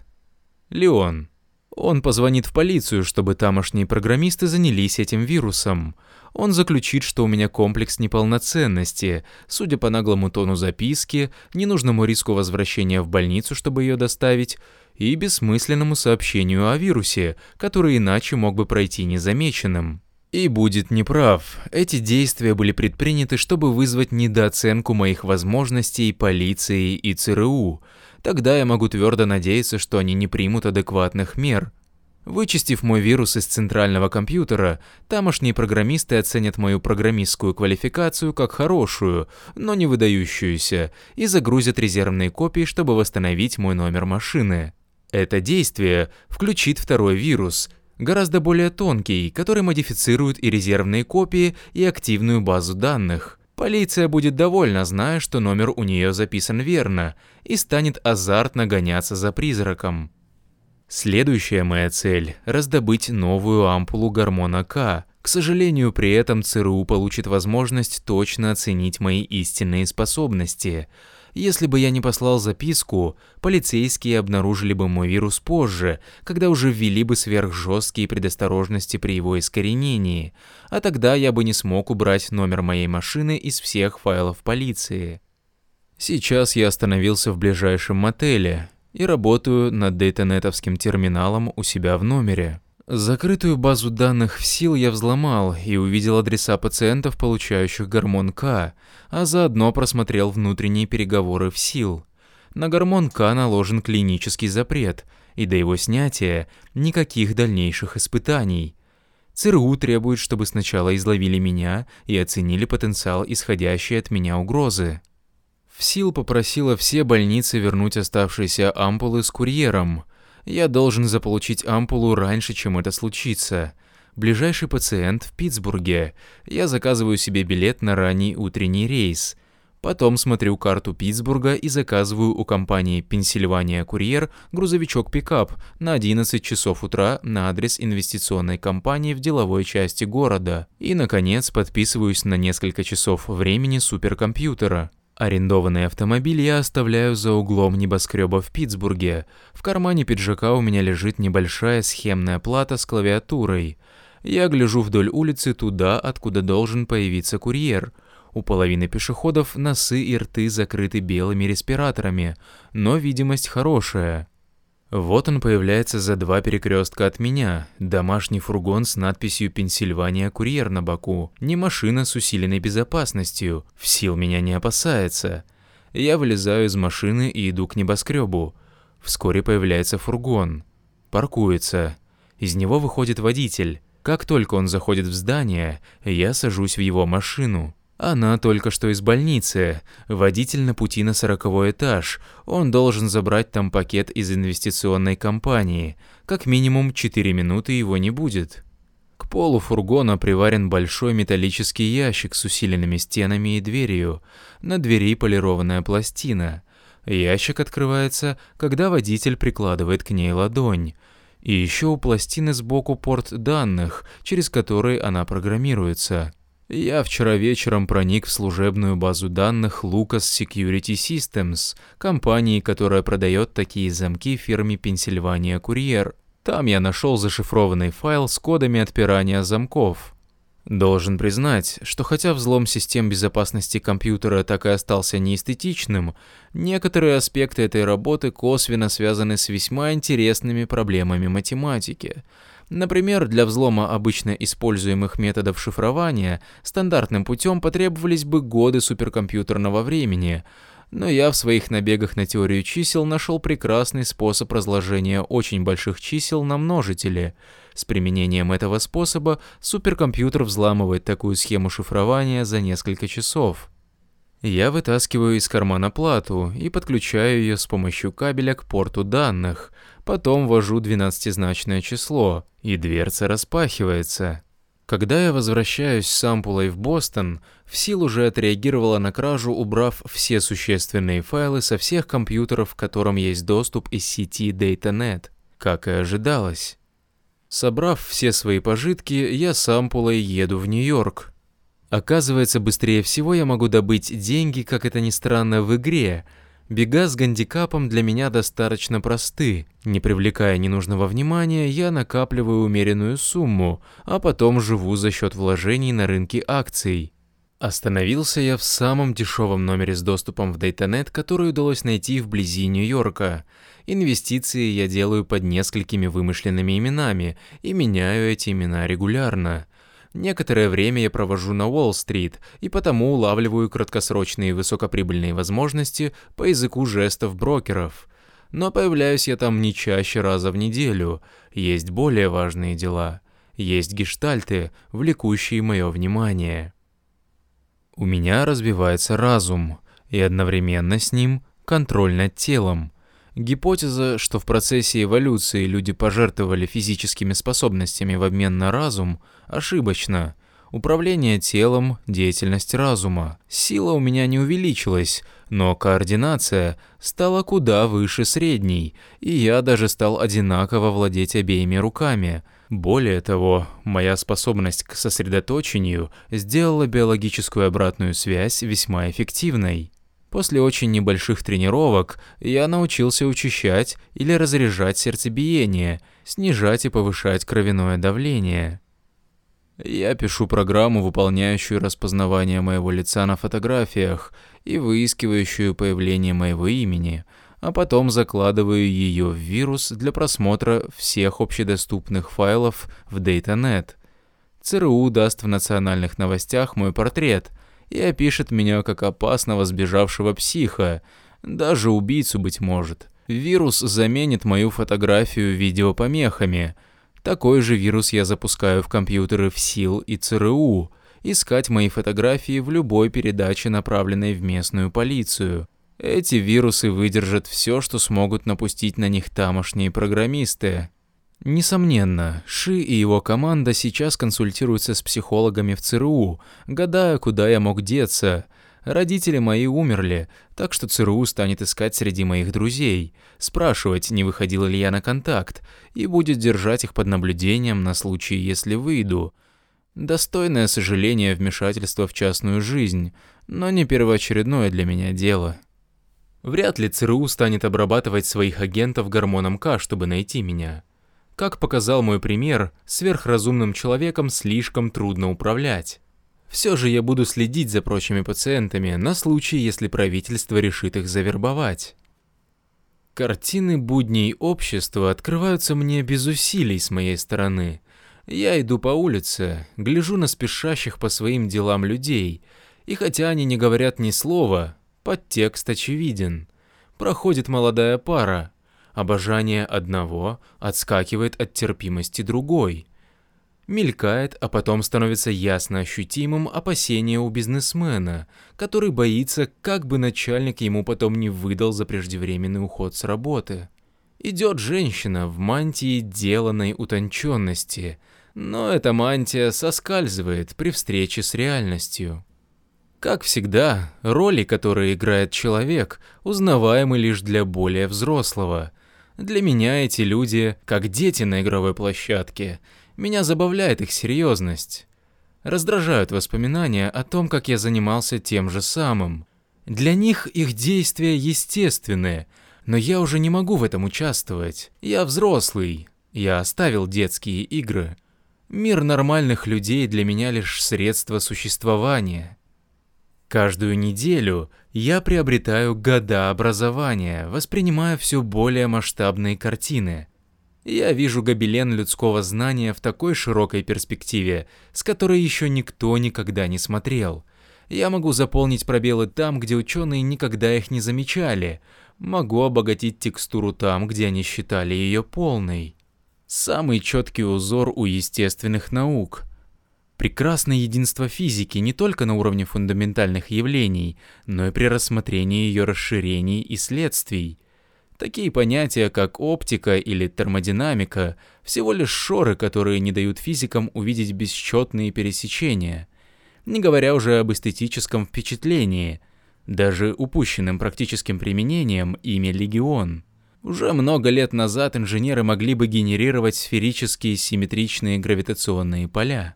Леон. Он позвонит в полицию, чтобы тамошние программисты занялись этим вирусом. Он заключит, что у меня комплекс неполноценности, судя по наглому тону записки, ненужному риску возвращения в больницу, чтобы ее доставить, и бессмысленному сообщению о вирусе, который иначе мог бы пройти незамеченным. И будет неправ. Эти действия были предприняты, чтобы вызвать недооценку моих возможностей полиции и ЦРУ. Тогда я могу твердо надеяться, что они не примут адекватных мер. Вычистив мой вирус из центрального компьютера, тамошние программисты оценят мою программистскую квалификацию как хорошую, но не выдающуюся, и загрузят резервные копии, чтобы восстановить мой номер машины. Это действие включит второй вирус, гораздо более тонкий, который модифицирует и резервные копии, и активную базу данных. Полиция будет довольна, зная, что номер у нее записан верно, и станет азартно гоняться за призраком. Следующая моя цель – раздобыть новую ампулу гормона К. К сожалению, при этом ЦРУ получит возможность точно оценить мои истинные способности – если бы я не послал записку, полицейские обнаружили бы мой вирус позже, когда уже ввели бы сверхжесткие предосторожности при его искоренении, а тогда я бы не смог убрать номер моей машины из всех файлов полиции. Сейчас я остановился в ближайшем мотеле и работаю над дейтонетовским терминалом у себя в номере. Закрытую базу данных в СИЛ я взломал и увидел адреса пациентов, получающих гормон К, а заодно просмотрел внутренние переговоры в СИЛ. На гормон К наложен клинический запрет, и до его снятия никаких дальнейших испытаний. ЦРУ требует, чтобы сначала изловили меня и оценили потенциал исходящей от меня угрозы. ФСИЛ попросила все больницы вернуть оставшиеся ампулы с курьером, я должен заполучить ампулу раньше, чем это случится. Ближайший пациент в Питтсбурге. Я заказываю себе билет на ранний утренний рейс. Потом смотрю карту Питтсбурга и заказываю у компании Пенсильвания Курьер грузовичок-пикап на 11 часов утра на адрес инвестиционной компании в деловой части города. И, наконец, подписываюсь на несколько часов времени суперкомпьютера. Арендованный автомобиль я оставляю за углом небоскреба в Питтсбурге. В кармане пиджака у меня лежит небольшая схемная плата с клавиатурой. Я гляжу вдоль улицы туда, откуда должен появиться курьер. У половины пешеходов носы и рты закрыты белыми респираторами, но видимость хорошая. Вот он появляется за два перекрестка от меня. Домашний фургон с надписью «Пенсильвания Курьер» на боку. Не машина с усиленной безопасностью. В сил меня не опасается. Я вылезаю из машины и иду к небоскребу. Вскоре появляется фургон. Паркуется. Из него выходит водитель. Как только он заходит в здание, я сажусь в его машину. Она только что из больницы. Водитель на пути на сороковой этаж. Он должен забрать там пакет из инвестиционной компании. Как минимум 4 минуты его не будет. К полу фургона приварен большой металлический ящик с усиленными стенами и дверью. На двери полированная пластина. Ящик открывается, когда водитель прикладывает к ней ладонь. И еще у пластины сбоку порт данных, через который она программируется. Я вчера вечером проник в служебную базу данных Lucas Security Systems, компании, которая продает такие замки фирме Pennsylvania Courier. Там я нашел зашифрованный файл с кодами отпирания замков. Должен признать, что хотя взлом систем безопасности компьютера так и остался неэстетичным, некоторые аспекты этой работы косвенно связаны с весьма интересными проблемами математики – Например, для взлома обычно используемых методов шифрования стандартным путем потребовались бы годы суперкомпьютерного времени, но я в своих набегах на теорию чисел нашел прекрасный способ разложения очень больших чисел на множители. С применением этого способа суперкомпьютер взламывает такую схему шифрования за несколько часов. Я вытаскиваю из кармана плату и подключаю ее с помощью кабеля к порту данных, потом ввожу двенадцатизначное число, и дверца распахивается. Когда я возвращаюсь с ампулой в Бостон, ФСИЛ уже отреагировала на кражу, убрав все существенные файлы со всех компьютеров, к которым есть доступ из сети DataNet, как и ожидалось. Собрав все свои пожитки, я с ампулой еду в Нью-Йорк, Оказывается, быстрее всего я могу добыть деньги, как это ни странно, в игре. Бега с гандикапом для меня достаточно просты. Не привлекая ненужного внимания, я накапливаю умеренную сумму, а потом живу за счет вложений на рынке акций. Остановился я в самом дешевом номере с доступом в Дейтанет, который удалось найти вблизи Нью-Йорка. Инвестиции я делаю под несколькими вымышленными именами и меняю эти имена регулярно. Некоторое время я провожу на Уолл-стрит и потому улавливаю краткосрочные высокоприбыльные возможности по языку жестов брокеров. Но появляюсь я там не чаще раза в неделю. Есть более важные дела. Есть гештальты, влекущие мое внимание. У меня разбивается разум, и одновременно с ним контроль над телом – Гипотеза, что в процессе эволюции люди пожертвовали физическими способностями в обмен на разум, ошибочна. Управление телом – деятельность разума. Сила у меня не увеличилась, но координация стала куда выше средней, и я даже стал одинаково владеть обеими руками. Более того, моя способность к сосредоточению сделала биологическую обратную связь весьма эффективной. После очень небольших тренировок я научился учащать или разряжать сердцебиение, снижать и повышать кровяное давление. Я пишу программу, выполняющую распознавание моего лица на фотографиях и выискивающую появление моего имени, а потом закладываю ее в вирус для просмотра всех общедоступных файлов в DataNet. ЦРУ даст в национальных новостях мой портрет – и опишет меня как опасного сбежавшего психа, даже убийцу, быть может. Вирус заменит мою фотографию видеопомехами. Такой же вирус я запускаю в компьютеры в СИЛ и ЦРУ. Искать мои фотографии в любой передаче, направленной в местную полицию. Эти вирусы выдержат все, что смогут напустить на них тамошние программисты. Несомненно, Ши и его команда сейчас консультируются с психологами в ЦРУ, гадая, куда я мог деться. Родители мои умерли, так что ЦРУ станет искать среди моих друзей, спрашивать, не выходил ли я на контакт, и будет держать их под наблюдением на случай, если выйду. Достойное сожаление вмешательство в частную жизнь, но не первоочередное для меня дело. Вряд ли ЦРУ станет обрабатывать своих агентов гормоном К, чтобы найти меня. Как показал мой пример, сверхразумным человеком слишком трудно управлять. Все же я буду следить за прочими пациентами на случай, если правительство решит их завербовать. Картины будней общества открываются мне без усилий с моей стороны. Я иду по улице, гляжу на спешащих по своим делам людей, и хотя они не говорят ни слова, подтекст очевиден. Проходит молодая пара, Обожание одного отскакивает от терпимости другой. Мелькает, а потом становится ясно ощутимым опасение у бизнесмена, который боится, как бы начальник ему потом не выдал за преждевременный уход с работы. Идет женщина в мантии деланной утонченности, но эта мантия соскальзывает при встрече с реальностью. Как всегда, роли, которые играет человек, узнаваемы лишь для более взрослого – для меня эти люди как дети на игровой площадке. Меня забавляет их серьезность. Раздражают воспоминания о том, как я занимался тем же самым. Для них их действия естественные, но я уже не могу в этом участвовать. Я взрослый, я оставил детские игры. Мир нормальных людей для меня лишь средство существования. Каждую неделю я приобретаю года образования, воспринимая все более масштабные картины. Я вижу гобелен людского знания в такой широкой перспективе, с которой еще никто никогда не смотрел. Я могу заполнить пробелы там, где ученые никогда их не замечали. Могу обогатить текстуру там, где они считали ее полной. Самый четкий узор у естественных наук – Прекрасное единство физики не только на уровне фундаментальных явлений, но и при рассмотрении ее расширений и следствий. Такие понятия, как оптика или термодинамика, всего лишь шоры, которые не дают физикам увидеть бесчетные пересечения. Не говоря уже об эстетическом впечатлении, даже упущенным практическим применением имя легион. Уже много лет назад инженеры могли бы генерировать сферические симметричные гравитационные поля.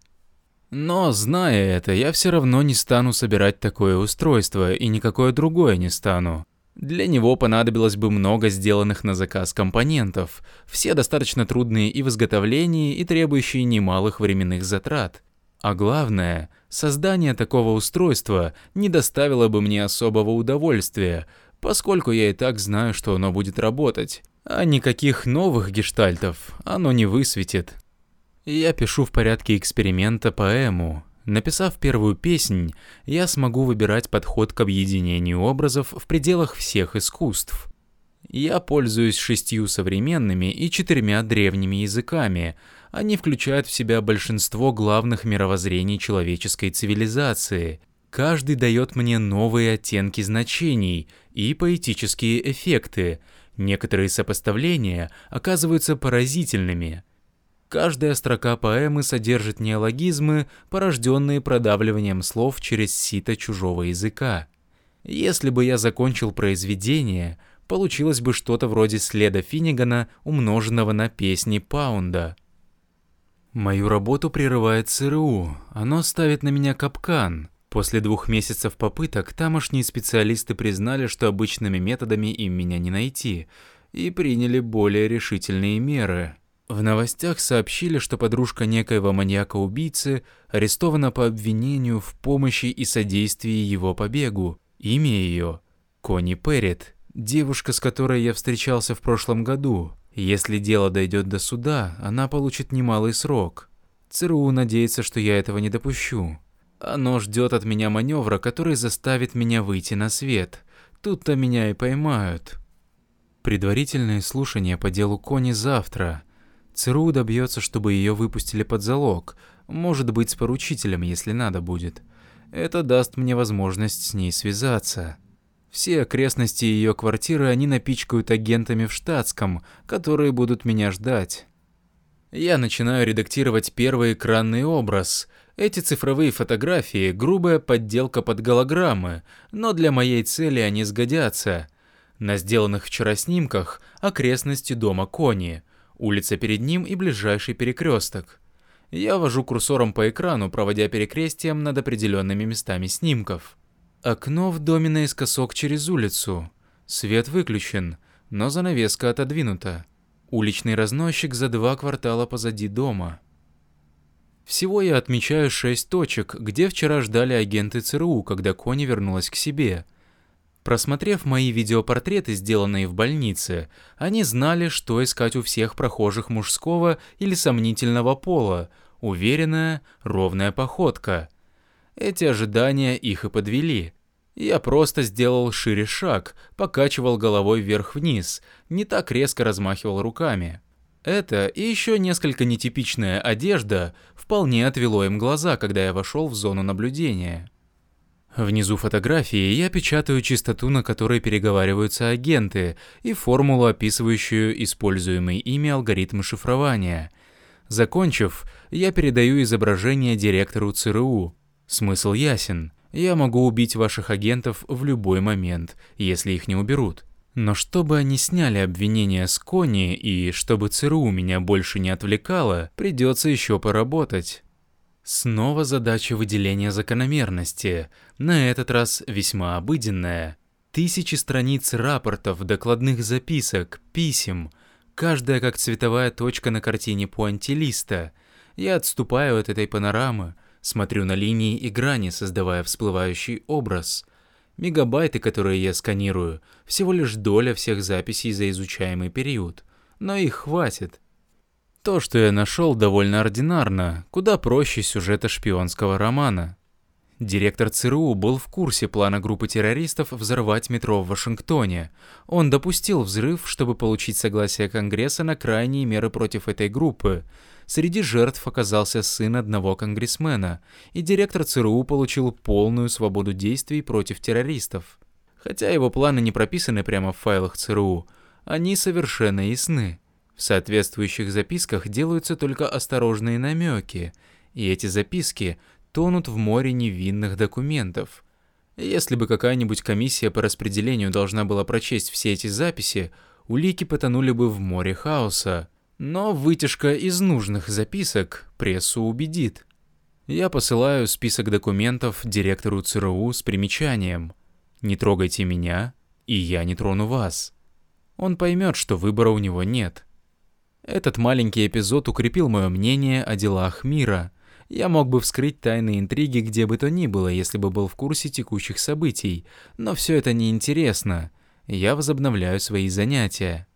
Но, зная это, я все равно не стану собирать такое устройство и никакое другое не стану. Для него понадобилось бы много сделанных на заказ компонентов, все достаточно трудные и в изготовлении, и требующие немалых временных затрат. А главное, создание такого устройства не доставило бы мне особого удовольствия, поскольку я и так знаю, что оно будет работать, а никаких новых гештальтов оно не высветит. Я пишу в порядке эксперимента поэму, Написав первую песнь, я смогу выбирать подход к объединению образов в пределах всех искусств. Я пользуюсь шестью современными и четырьмя древними языками. Они включают в себя большинство главных мировоззрений человеческой цивилизации. Каждый дает мне новые оттенки значений и поэтические эффекты. Некоторые сопоставления оказываются поразительными – Каждая строка поэмы содержит неологизмы, порожденные продавливанием слов через сито чужого языка. Если бы я закончил произведение, получилось бы что-то вроде следа Финнигана, умноженного на песни Паунда. Мою работу прерывает ЦРУ, оно ставит на меня капкан. После двух месяцев попыток тамошние специалисты признали, что обычными методами им меня не найти, и приняли более решительные меры. В новостях сообщили, что подружка некоего маньяка-убийцы арестована по обвинению в помощи и содействии его побегу. Имя ее – Кони Перрит, девушка, с которой я встречался в прошлом году. Если дело дойдет до суда, она получит немалый срок. ЦРУ надеется, что я этого не допущу. Оно ждет от меня маневра, который заставит меня выйти на свет. Тут-то меня и поймают. Предварительные слушания по делу Кони завтра – ЦРУ добьется, чтобы ее выпустили под залог, может быть, с поручителем, если надо будет. Это даст мне возможность с ней связаться. Все окрестности ее квартиры они напичкают агентами в штатском, которые будут меня ждать. Я начинаю редактировать первый экранный образ. Эти цифровые фотографии – грубая подделка под голограммы, но для моей цели они сгодятся. На сделанных вчера снимках – окрестности дома Кони – улица перед ним и ближайший перекресток. Я вожу курсором по экрану, проводя перекрестием над определенными местами снимков. Окно в доме наискосок через улицу. Свет выключен, но занавеска отодвинута. Уличный разносчик за два квартала позади дома. Всего я отмечаю шесть точек, где вчера ждали агенты ЦРУ, когда Кони вернулась к себе – Просмотрев мои видеопортреты, сделанные в больнице, они знали, что искать у всех прохожих мужского или сомнительного пола. Уверенная, ровная походка. Эти ожидания их и подвели. Я просто сделал шире шаг, покачивал головой вверх-вниз, не так резко размахивал руками. Это и еще несколько нетипичная одежда вполне отвело им глаза, когда я вошел в зону наблюдения. Внизу фотографии я печатаю частоту, на которой переговариваются агенты, и формулу, описывающую используемый ими алгоритм шифрования. Закончив, я передаю изображение директору ЦРУ. Смысл ясен. Я могу убить ваших агентов в любой момент, если их не уберут. Но чтобы они сняли обвинения с Кони и чтобы ЦРУ меня больше не отвлекало, придется еще поработать. Снова задача выделения закономерности, на этот раз весьма обыденная. Тысячи страниц рапортов, докладных записок, писем, каждая как цветовая точка на картине пуантилиста. Я отступаю от этой панорамы, смотрю на линии и грани, создавая всплывающий образ. Мегабайты, которые я сканирую, всего лишь доля всех записей за изучаемый период. Но их хватит. То, что я нашел, довольно ординарно, куда проще сюжета шпионского романа. Директор ЦРУ был в курсе плана группы террористов взорвать метро в Вашингтоне. Он допустил взрыв, чтобы получить согласие Конгресса на крайние меры против этой группы. Среди жертв оказался сын одного конгрессмена, и директор ЦРУ получил полную свободу действий против террористов. Хотя его планы не прописаны прямо в файлах ЦРУ, они совершенно ясны. В соответствующих записках делаются только осторожные намеки, и эти записки тонут в море невинных документов. Если бы какая-нибудь комиссия по распределению должна была прочесть все эти записи, улики потонули бы в море хаоса. Но вытяжка из нужных записок прессу убедит. Я посылаю список документов директору ЦРУ с примечанием. Не трогайте меня, и я не трону вас. Он поймет, что выбора у него нет. Этот маленький эпизод укрепил мое мнение о делах мира. Я мог бы вскрыть тайные интриги где бы то ни было, если бы был в курсе текущих событий, но все это неинтересно. Я возобновляю свои занятия.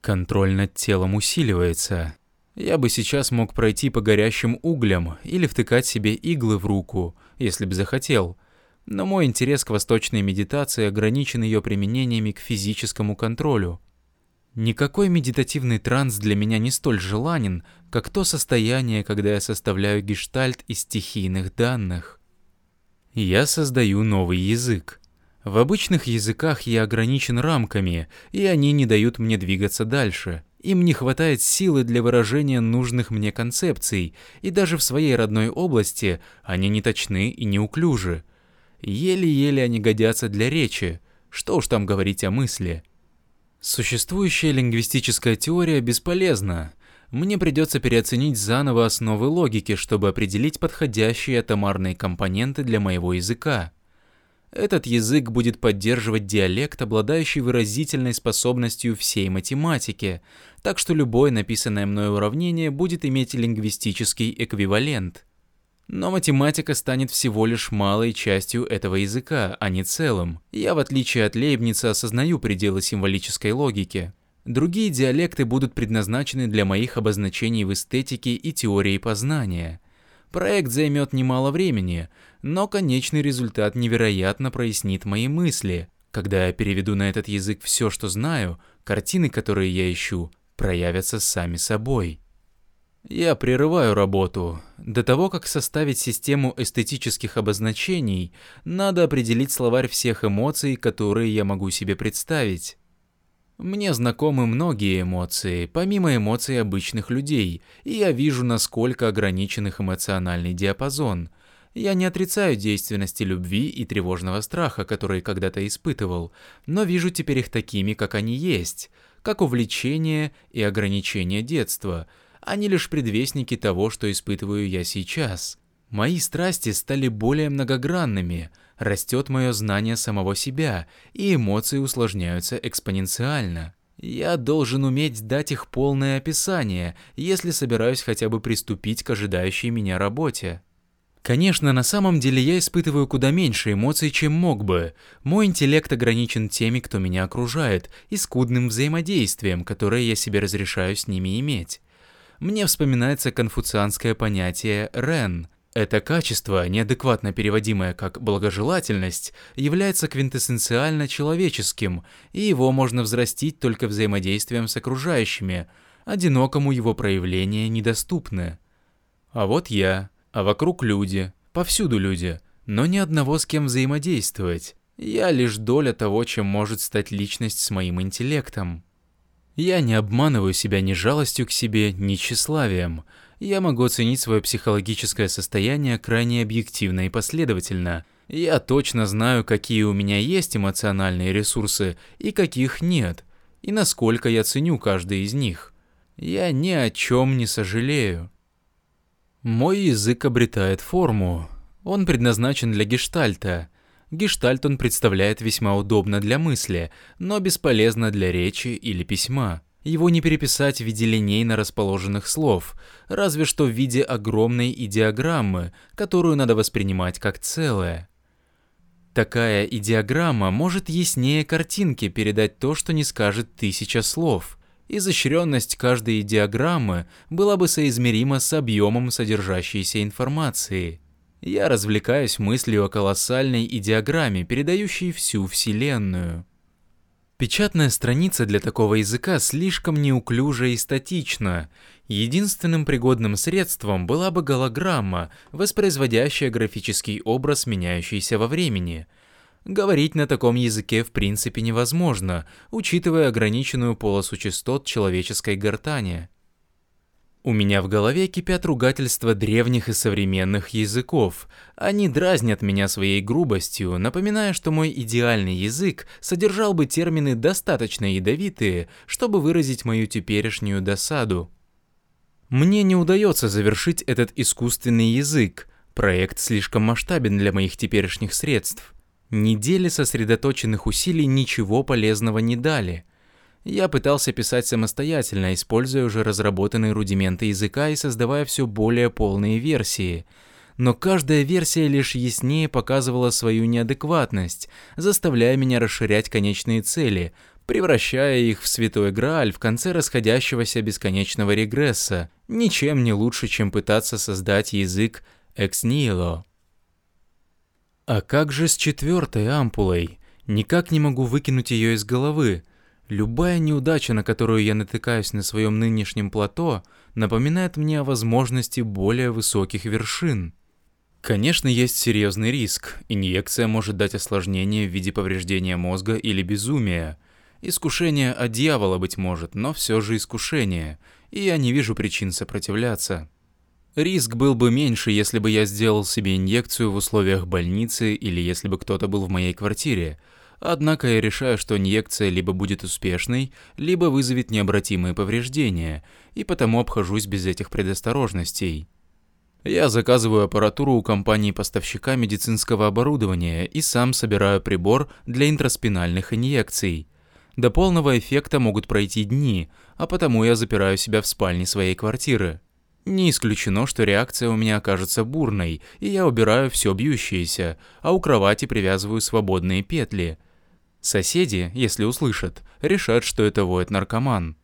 Контроль над телом усиливается. Я бы сейчас мог пройти по горящим углям или втыкать себе иглы в руку, если бы захотел. Но мой интерес к восточной медитации ограничен ее применениями к физическому контролю. Никакой медитативный транс для меня не столь желанен, как то состояние, когда я составляю гештальт из стихийных данных. Я создаю новый язык. В обычных языках я ограничен рамками, и они не дают мне двигаться дальше. Им не хватает силы для выражения нужных мне концепций, и даже в своей родной области они не точны и неуклюжи. Еле-еле они годятся для речи, что уж там говорить о мысли. Существующая лингвистическая теория бесполезна. Мне придется переоценить заново основы логики, чтобы определить подходящие атомарные компоненты для моего языка. Этот язык будет поддерживать диалект, обладающий выразительной способностью всей математики, так что любое написанное мной уравнение будет иметь лингвистический эквивалент. Но математика станет всего лишь малой частью этого языка, а не целым. Я, в отличие от Лейбница, осознаю пределы символической логики. Другие диалекты будут предназначены для моих обозначений в эстетике и теории познания. Проект займет немало времени, но конечный результат невероятно прояснит мои мысли. Когда я переведу на этот язык все, что знаю, картины, которые я ищу, проявятся сами собой. Я прерываю работу. До того, как составить систему эстетических обозначений, надо определить словарь всех эмоций, которые я могу себе представить. Мне знакомы многие эмоции, помимо эмоций обычных людей, и я вижу, насколько ограничен их эмоциональный диапазон. Я не отрицаю действенности любви и тревожного страха, которые когда-то испытывал, но вижу теперь их такими, как они есть, как увлечение и ограничение детства – они лишь предвестники того, что испытываю я сейчас. Мои страсти стали более многогранными, растет мое знание самого себя, и эмоции усложняются экспоненциально. Я должен уметь дать их полное описание, если собираюсь хотя бы приступить к ожидающей меня работе. Конечно, на самом деле я испытываю куда меньше эмоций, чем мог бы. Мой интеллект ограничен теми, кто меня окружает, и скудным взаимодействием, которое я себе разрешаю с ними иметь мне вспоминается конфуцианское понятие «рен». Это качество, неадекватно переводимое как «благожелательность», является квинтэссенциально человеческим, и его можно взрастить только взаимодействием с окружающими, одинокому его проявления недоступны. А вот я, а вокруг люди, повсюду люди, но ни одного с кем взаимодействовать. Я лишь доля того, чем может стать личность с моим интеллектом. Я не обманываю себя ни жалостью к себе, ни тщеславием. Я могу оценить свое психологическое состояние крайне объективно и последовательно. Я точно знаю, какие у меня есть эмоциональные ресурсы и каких нет, и насколько я ценю каждый из них. Я ни о чем не сожалею. Мой язык обретает форму. Он предназначен для гештальта. Гештальт он представляет весьма удобно для мысли, но бесполезно для речи или письма. Его не переписать в виде линейно расположенных слов, разве что в виде огромной идеограммы, которую надо воспринимать как целое. Такая идеограмма может яснее картинки передать то, что не скажет тысяча слов. Изощренность каждой идеограммы была бы соизмерима с объемом содержащейся информации. Я развлекаюсь мыслью о колоссальной идеограмме, передающей всю Вселенную. Печатная страница для такого языка слишком неуклюжа и статична. Единственным пригодным средством была бы голограмма, воспроизводящая графический образ, меняющийся во времени. Говорить на таком языке в принципе невозможно, учитывая ограниченную полосу частот человеческой гортани. У меня в голове кипят ругательства древних и современных языков. Они дразнят меня своей грубостью, напоминая, что мой идеальный язык содержал бы термины достаточно ядовитые, чтобы выразить мою теперешнюю досаду. Мне не удается завершить этот искусственный язык. Проект слишком масштабен для моих теперешних средств. Недели сосредоточенных усилий ничего полезного не дали. Я пытался писать самостоятельно, используя уже разработанные рудименты языка и создавая все более полные версии. Но каждая версия лишь яснее показывала свою неадекватность, заставляя меня расширять конечные цели, превращая их в святой грааль в конце расходящегося бесконечного регресса, ничем не лучше, чем пытаться создать язык экс нихило. А как же с четвертой ампулой? Никак не могу выкинуть ее из головы. Любая неудача, на которую я натыкаюсь на своем нынешнем плато, напоминает мне о возможности более высоких вершин. Конечно, есть серьезный риск. Инъекция может дать осложнение в виде повреждения мозга или безумия. Искушение от дьявола, быть может, но все же искушение, и я не вижу причин сопротивляться. Риск был бы меньше, если бы я сделал себе инъекцию в условиях больницы или если бы кто-то был в моей квартире. Однако я решаю, что инъекция либо будет успешной, либо вызовет необратимые повреждения, и потому обхожусь без этих предосторожностей. Я заказываю аппаратуру у компании-поставщика медицинского оборудования и сам собираю прибор для интроспинальных инъекций. До полного эффекта могут пройти дни, а потому я запираю себя в спальне своей квартиры. Не исключено, что реакция у меня окажется бурной, и я убираю все бьющееся, а у кровати привязываю свободные петли. Соседи, если услышат, решат, что это воет наркоман.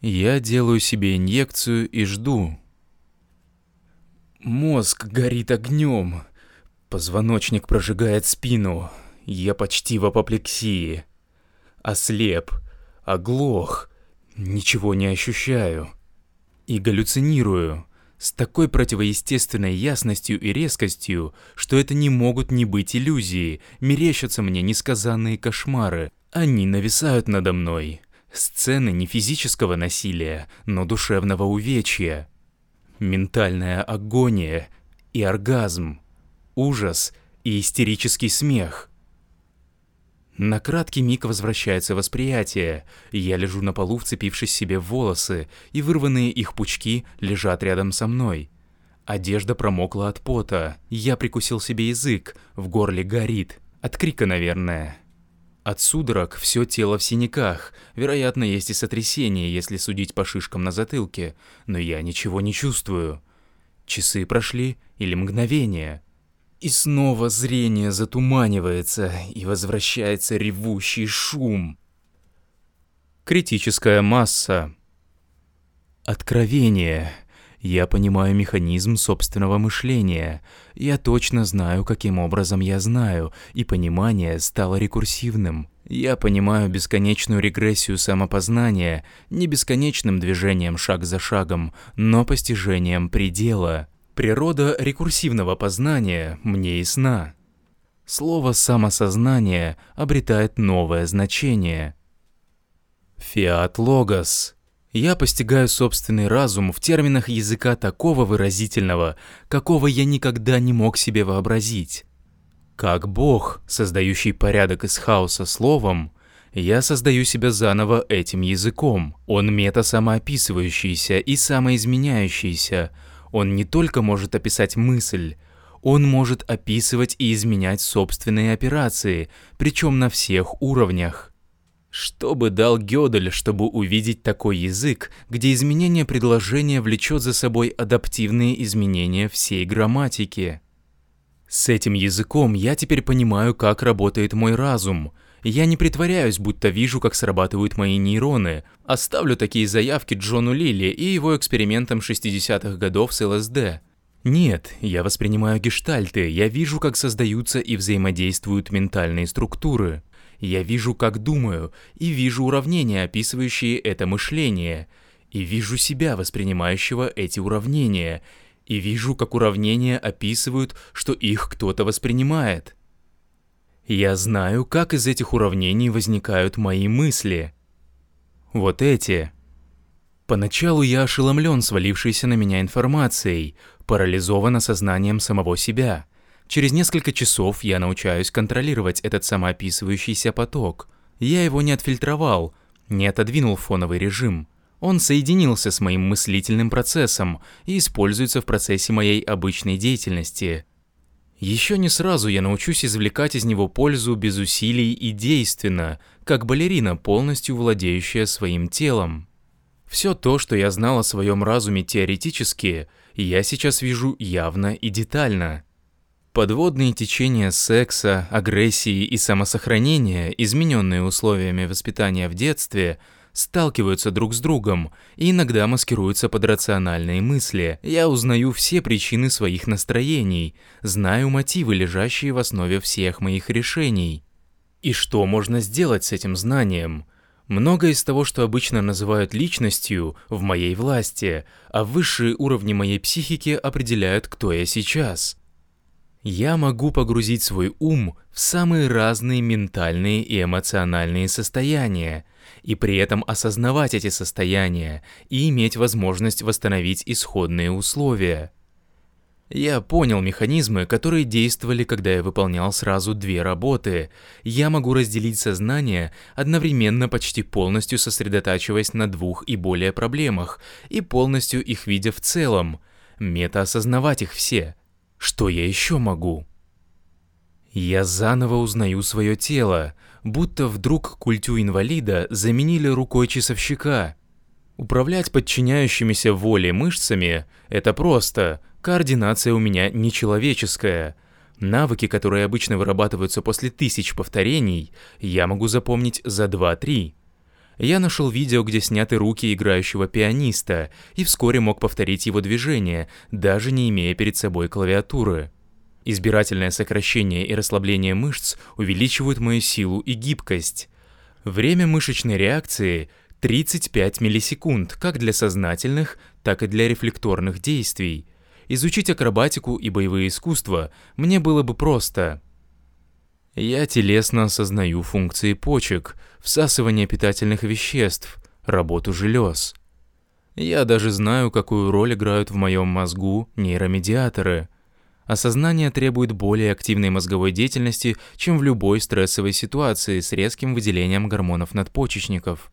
Я делаю себе инъекцию и жду. Мозг горит огнем. Позвоночник прожигает спину. Я почти в апоплексии. Ослеп. Оглох. Ничего не ощущаю и галлюцинирую с такой противоестественной ясностью и резкостью, что это не могут не быть иллюзии, мерещатся мне несказанные кошмары. Они нависают надо мной. Сцены не физического насилия, но душевного увечья. Ментальная агония и оргазм. Ужас и истерический смех. На краткий миг возвращается восприятие. Я лежу на полу, вцепившись себе в волосы, и вырванные их пучки лежат рядом со мной. Одежда промокла от пота. Я прикусил себе язык, в горле горит. От крика, наверное. От судорог все тело в синяках. Вероятно, есть и сотрясение, если судить по шишкам на затылке. Но я ничего не чувствую. Часы прошли или мгновение. И снова зрение затуманивается, и возвращается ревущий шум. Критическая масса. Откровение. Я понимаю механизм собственного мышления. Я точно знаю, каким образом я знаю, и понимание стало рекурсивным. Я понимаю бесконечную регрессию самопознания, не бесконечным движением шаг за шагом, но постижением предела. Природа рекурсивного познания мне ясна. Слово «самосознание» обретает новое значение. Фиат логос. Я постигаю собственный разум в терминах языка такого выразительного, какого я никогда не мог себе вообразить. Как Бог, создающий порядок из хаоса словом, я создаю себя заново этим языком. Он мета-самоописывающийся и самоизменяющийся – он не только может описать мысль, он может описывать и изменять собственные операции, причем на всех уровнях. Что бы дал Гёдель, чтобы увидеть такой язык, где изменение предложения влечет за собой адаптивные изменения всей грамматики? С этим языком я теперь понимаю, как работает мой разум – я не притворяюсь, будто вижу, как срабатывают мои нейроны. Оставлю такие заявки Джону Лилли и его экспериментам 60-х годов с ЛСД. Нет, я воспринимаю гештальты, я вижу, как создаются и взаимодействуют ментальные структуры. Я вижу, как думаю, и вижу уравнения, описывающие это мышление. И вижу себя, воспринимающего эти уравнения. И вижу, как уравнения описывают, что их кто-то воспринимает. Я знаю, как из этих уравнений возникают мои мысли. Вот эти. Поначалу я ошеломлен свалившейся на меня информацией, парализован осознанием самого себя. Через несколько часов я научаюсь контролировать этот самоописывающийся поток. Я его не отфильтровал, не отодвинул фоновый режим. Он соединился с моим мыслительным процессом и используется в процессе моей обычной деятельности – Еще не сразу я научусь извлекать из него пользу без усилий и действенно, как балерина, полностью владеющая своим телом. Все то, что я знал о своем разуме теоретически, я сейчас вижу явно и детально. Подводные течения секса, агрессии и самосохранения, измененные условиями воспитания в детстве – сталкиваются друг с другом и иногда маскируются под рациональные мысли. Я узнаю все причины своих настроений, знаю мотивы, лежащие в основе всех моих решений. И что можно сделать с этим знанием? Многое из того, что обычно называют личностью, в моей власти, а высшие уровни моей психики определяют, кто я сейчас. Я могу погрузить свой ум в самые разные ментальные и эмоциональные состояния, и при этом осознавать эти состояния и иметь возможность восстановить исходные условия. Я понял механизмы, которые действовали, когда я выполнял сразу две работы. Я могу разделить сознание, одновременно почти полностью сосредотачиваясь на двух и более проблемах, и полностью их видя в целом, мета-осознавать их все. Что я еще могу? Я заново узнаю свое тело, будто вдруг культю инвалида заменили рукой часовщика. Управлять подчиняющимися воле мышцами – это просто, координация у меня нечеловеческая. Навыки, которые обычно вырабатываются после тысяч повторений, я могу запомнить за 2-3. Я нашел видео, где сняты руки играющего пианиста, и вскоре мог повторить его движение, даже не имея перед собой клавиатуры. Избирательное сокращение и расслабление мышц увеличивают мою силу и гибкость. Время мышечной реакции 35 миллисекунд как для сознательных, так и для рефлекторных действий. Изучить акробатику и боевые искусства мне было бы просто. Я телесно осознаю функции почек, всасывание питательных веществ, работу желез. Я даже знаю, какую роль играют в моем мозгу нейромедиаторы – Осознание требует более активной мозговой деятельности, чем в любой стрессовой ситуации с резким выделением гормонов надпочечников.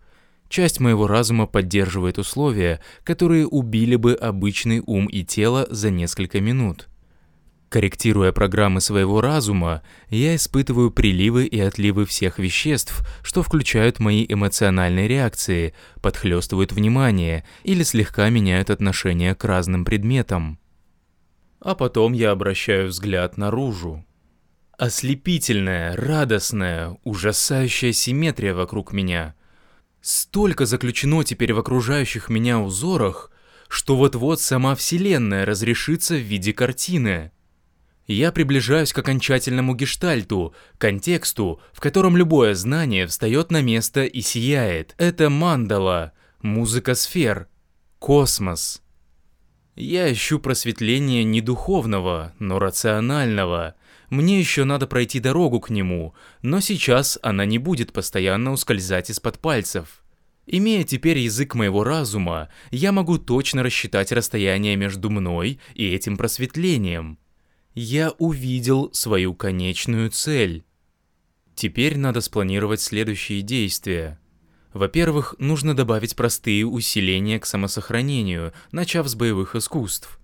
Часть моего разума поддерживает условия, которые убили бы обычный ум и тело за несколько минут. Корректируя программы своего разума, я испытываю приливы и отливы всех веществ, что включают мои эмоциональные реакции, подхлёстывают внимание или слегка меняют отношение к разным предметам. А потом я обращаю взгляд наружу. Ослепительная, радостная, ужасающая симметрия вокруг меня. Столько заключено теперь в окружающих меня узорах, что вот-вот сама Вселенная разрешится в виде картины. Я приближаюсь к окончательному гештальту, контексту, в котором любое знание встает на место и сияет. Это мандала, музыка сфер, космос. Я ищу просветление не духовного, но рационального. Мне еще надо пройти дорогу к нему, но сейчас она не будет постоянно ускользать из-под пальцев. Имея теперь язык моего разума, я могу точно рассчитать расстояние между мной и этим просветлением. Я увидел свою конечную цель. Теперь надо спланировать следующие действия. Во-первых, нужно добавить простые усиления к самосохранению, начав с боевых искусств.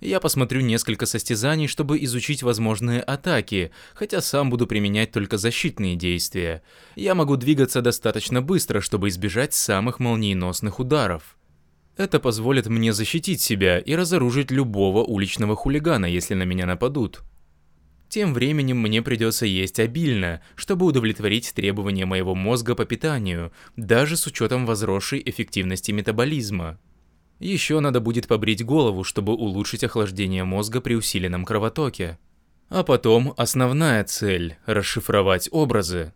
Я посмотрю несколько состязаний, чтобы изучить возможные атаки, хотя сам буду применять только защитные действия. Я могу двигаться достаточно быстро, чтобы избежать самых молниеносных ударов. Это позволит мне защитить себя и разоружить любого уличного хулигана, если на меня нападут. Тем временем мне придется есть обильно, чтобы удовлетворить требования моего мозга по питанию, даже с учетом возросшей эффективности метаболизма. Еще надо будет побрить голову, чтобы улучшить охлаждение мозга при усиленном кровотоке. А потом основная цель – расшифровать образы.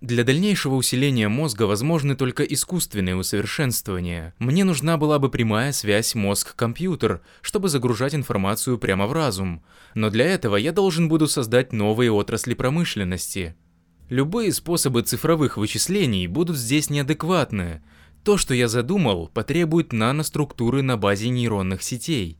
Для дальнейшего усиления мозга возможны только искусственные усовершенствования. Мне нужна была бы прямая связь мозг-компьютер, чтобы загружать информацию прямо в разум. Но для этого я должен буду создать новые отрасли промышленности. Любые способы цифровых вычислений будут здесь неадекватны. То, что я задумал, потребует наноструктуры на базе нейронных сетей.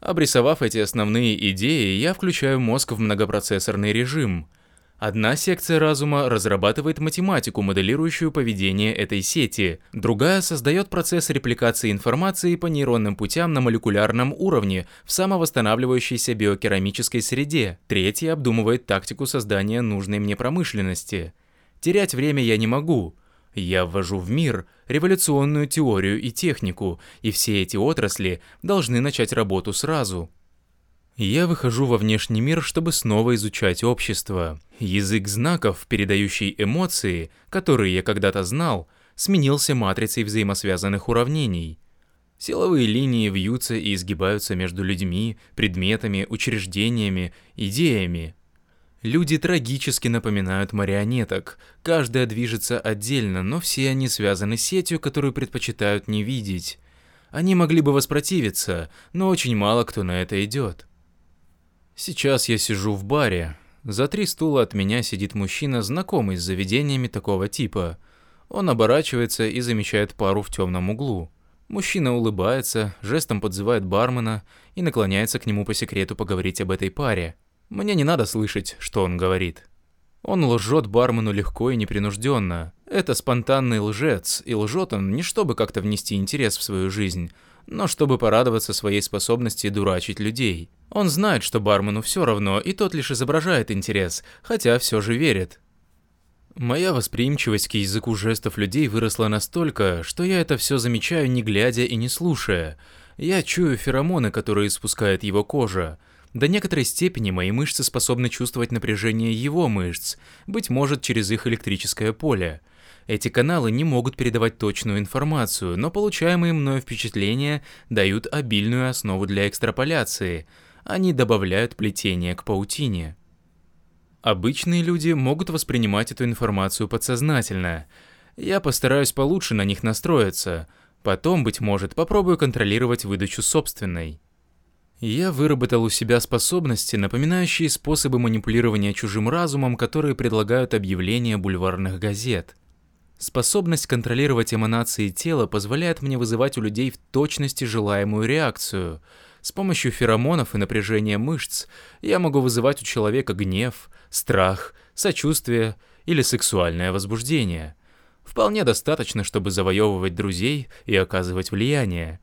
Обрисовав эти основные идеи, я включаю мозг в многопроцессорный режим – Одна секция разума разрабатывает математику, моделирующую поведение этой сети. Другая создает процесс репликации информации по нейронным путям на молекулярном уровне в самовосстанавливающейся биокерамической среде. Третья обдумывает тактику создания нужной мне промышленности. Терять время я не могу. Я ввожу в мир революционную теорию и технику, и все эти отрасли должны начать работу сразу. Я выхожу во внешний мир, чтобы снова изучать общество. Язык знаков, передающий эмоции, которые я когда-то знал, сменился матрицей взаимосвязанных уравнений. Силовые линии вьются и изгибаются между людьми, предметами, учреждениями, идеями. Люди трагически напоминают марионеток. Каждая движется отдельно, но все они связаны сетью, которую предпочитают не видеть. Они могли бы воспротивиться, но очень мало кто на это идет. Сейчас я сижу в баре. За три стула от меня сидит мужчина, знакомый с заведениями такого типа. Он оборачивается и замечает пару в темном углу. Мужчина улыбается, жестом подзывает бармена и наклоняется к нему по секрету поговорить об этой паре. Мне не надо слышать, что он говорит. Он лжет бармену легко и непринужденно. Это спонтанный лжец, и лжет он не чтобы как-то внести интерес в свою жизнь, но чтобы порадоваться своей способности дурачить людей. Он знает, что бармену все равно, и тот лишь изображает интерес, хотя все же верит. Моя восприимчивость к языку жестов людей выросла настолько, что я это все замечаю не глядя и не слушая. Я чую феромоны, которые испускает его кожа. До некоторой степени мои мышцы способны чувствовать напряжение его мышц, быть может через их электрическое поле. Эти каналы не могут передавать точную информацию, но получаемые мною впечатления дают обильную основу для экстраполяции – они добавляют плетение к паутине. Обычные люди могут воспринимать эту информацию подсознательно. Я постараюсь получше на них настроиться. Потом, быть может, попробую контролировать выдачу собственной. Я выработал у себя способности, напоминающие способы манипулирования чужим разумом, которые предлагают объявления бульварных газет. Способность контролировать эманации тела позволяет мне вызывать у людей в точности желаемую реакцию – с помощью феромонов и напряжения мышц я могу вызывать у человека гнев, страх, сочувствие или сексуальное возбуждение. Вполне достаточно, чтобы завоевывать друзей и оказывать влияние.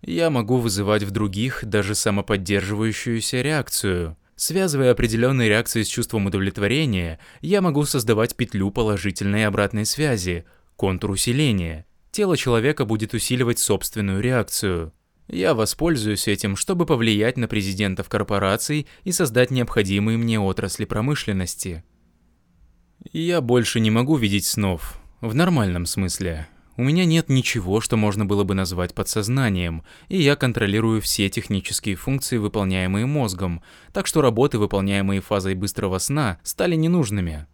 Я могу вызывать в других даже самоподдерживающуюся реакцию. Связывая определенные реакции с чувством удовлетворения, я могу создавать петлю положительной обратной связи, контур усиления. Тело человека будет усиливать собственную реакцию. Я воспользуюсь этим, чтобы повлиять на президентов корпораций и создать необходимые мне отрасли промышленности. Я больше не могу видеть снов, в нормальном смысле. У меня нет ничего, что можно было бы назвать подсознанием, и я контролирую все технические функции, выполняемые мозгом, так что работы, выполняемые фазой быстрого сна, стали ненужными.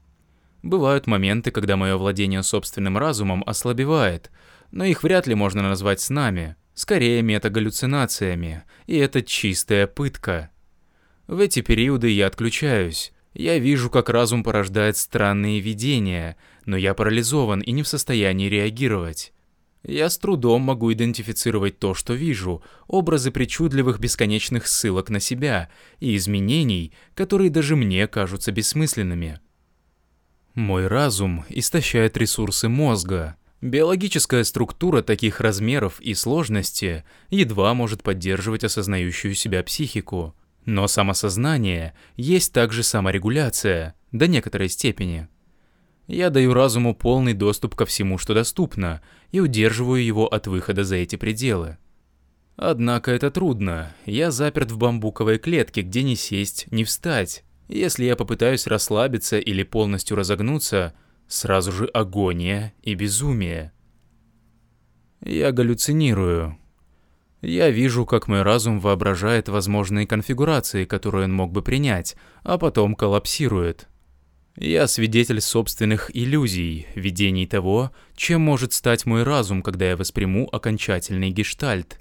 Бывают моменты, когда мое владение собственным разумом ослабевает, но их вряд ли можно назвать снами скорее метагаллюцинациями, и это чистая пытка. В эти периоды я отключаюсь. Я вижу, как разум порождает странные видения, но я парализован и не в состоянии реагировать. Я с трудом могу идентифицировать то, что вижу, образы причудливых бесконечных ссылок на себя и изменений, которые даже мне кажутся бессмысленными. Мой разум истощает ресурсы мозга, Биологическая структура таких размеров и сложности едва может поддерживать осознающую себя психику. Но самосознание есть также саморегуляция, до некоторой степени. Я даю разуму полный доступ ко всему, что доступно, и удерживаю его от выхода за эти пределы. Однако это трудно. Я заперт в бамбуковой клетке, где не сесть, не встать. Если я попытаюсь расслабиться или полностью разогнуться – Сразу же агония и безумие. Я галлюцинирую. Я вижу, как мой разум воображает возможные конфигурации, которые он мог бы принять, а потом коллапсирует. Я свидетель собственных иллюзий, видений того, чем может стать мой разум, когда я восприму окончательный гештальт.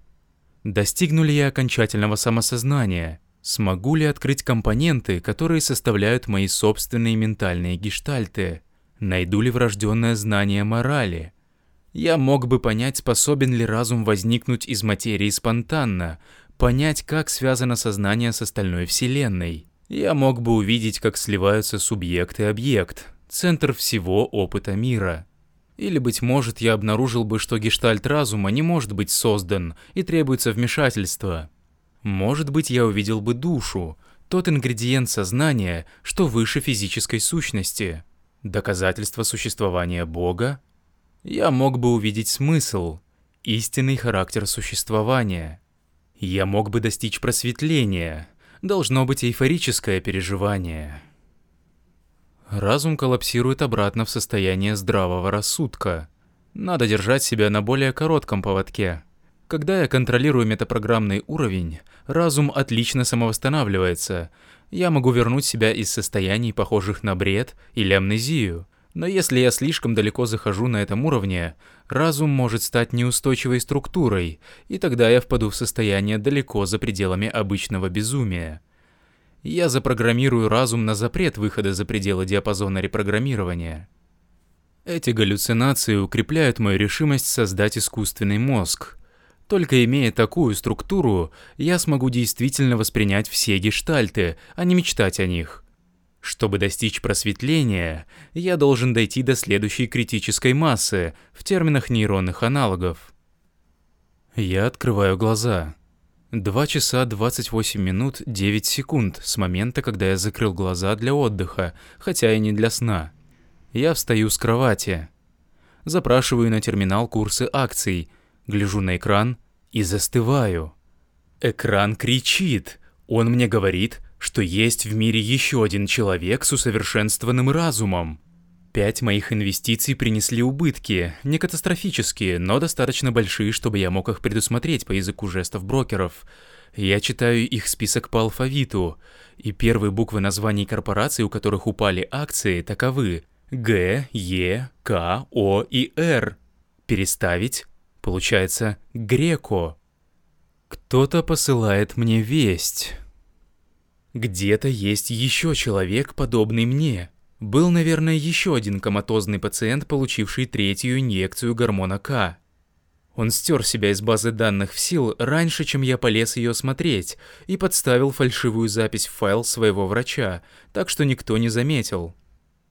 Достигну ли я окончательного самосознания? Смогу ли открыть компоненты, которые составляют мои собственные ментальные гештальты? Найду ли врожденное знание морали? Я мог бы понять, способен ли разум возникнуть из материи спонтанно, понять, как связано сознание с остальной Вселенной. Я мог бы увидеть, как сливаются субъект и объект, центр всего опыта мира. Или, быть может, я обнаружил бы, что гештальт разума не может быть создан и требуется вмешательство. Может быть, я увидел бы душу, тот ингредиент сознания, что выше физической сущности. Доказательство существования Бога? Я мог бы увидеть смысл, истинный характер существования. Я мог бы достичь просветления. Должно быть эйфорическое переживание. Разум коллапсирует обратно в состояние здравого рассудка. Надо держать себя на более коротком поводке. Когда я контролирую метапрограммный уровень, разум отлично самовосстанавливается. Я могу вернуть себя из состояний, похожих на бред или амнезию. Но если я слишком далеко захожу на этом уровне, разум может стать неустойчивой структурой, и тогда я впаду в состояние далеко за пределами обычного безумия. Я запрограммирую разум на запрет выхода за пределы диапазона репрограммирования. Эти галлюцинации укрепляют мою решимость создать искусственный мозг – только имея такую структуру, я смогу действительно воспринять все гештальты, а не мечтать о них. Чтобы достичь просветления, я должен дойти до следующей критической массы в терминах нейронных аналогов. Я открываю глаза. 2 часа 28 минут 9 секунд с момента, когда я закрыл глаза для отдыха, хотя и не для сна. Я встаю с кровати. Запрашиваю на терминал курсы акций – гляжу на экран и застываю. Экран кричит. Он мне говорит, что есть в мире еще один человек с усовершенствованным разумом. Пять моих инвестиций принесли убытки, не катастрофические, но достаточно большие, чтобы я мог их предусмотреть по языку жестов брокеров. Я читаю их список по алфавиту, и первые буквы названий корпораций, у которых упали акции, таковы Г, Е, К, О и Р. Переставить Получается, Греко. Кто-то посылает мне весть. Где-то есть еще человек, подобный мне. Был, наверное, еще один коматозный пациент, получивший третью инъекцию гормона К. Он стер себя из базы данных в сил раньше, чем я полез ее смотреть, и подставил фальшивую запись в файл своего врача, так что никто не заметил.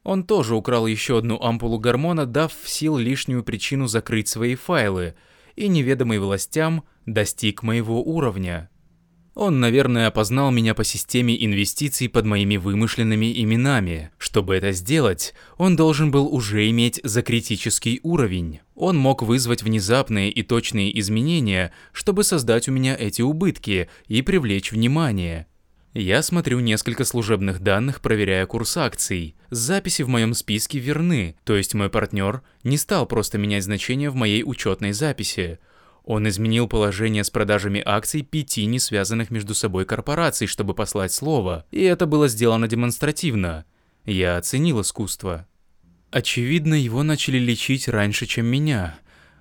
Он тоже украл еще одну ампулу гормона, дав в сил лишнюю причину закрыть свои файлы, и неведомый властям достиг моего уровня. Он, наверное, опознал меня по системе инвестиций под моими вымышленными именами. Чтобы это сделать, он должен был уже иметь закритический уровень. Он мог вызвать внезапные и точные изменения, чтобы создать у меня эти убытки и привлечь внимание. Я смотрю несколько служебных данных, проверяя курс акций. Записи в моем списке верны, то есть мой партнер не стал просто менять значение в моей учетной записи. Он изменил положение с продажами акций пяти не связанных между собой корпораций, чтобы послать слово, и это было сделано демонстративно. Я оценил искусство. Очевидно, его начали лечить раньше, чем меня.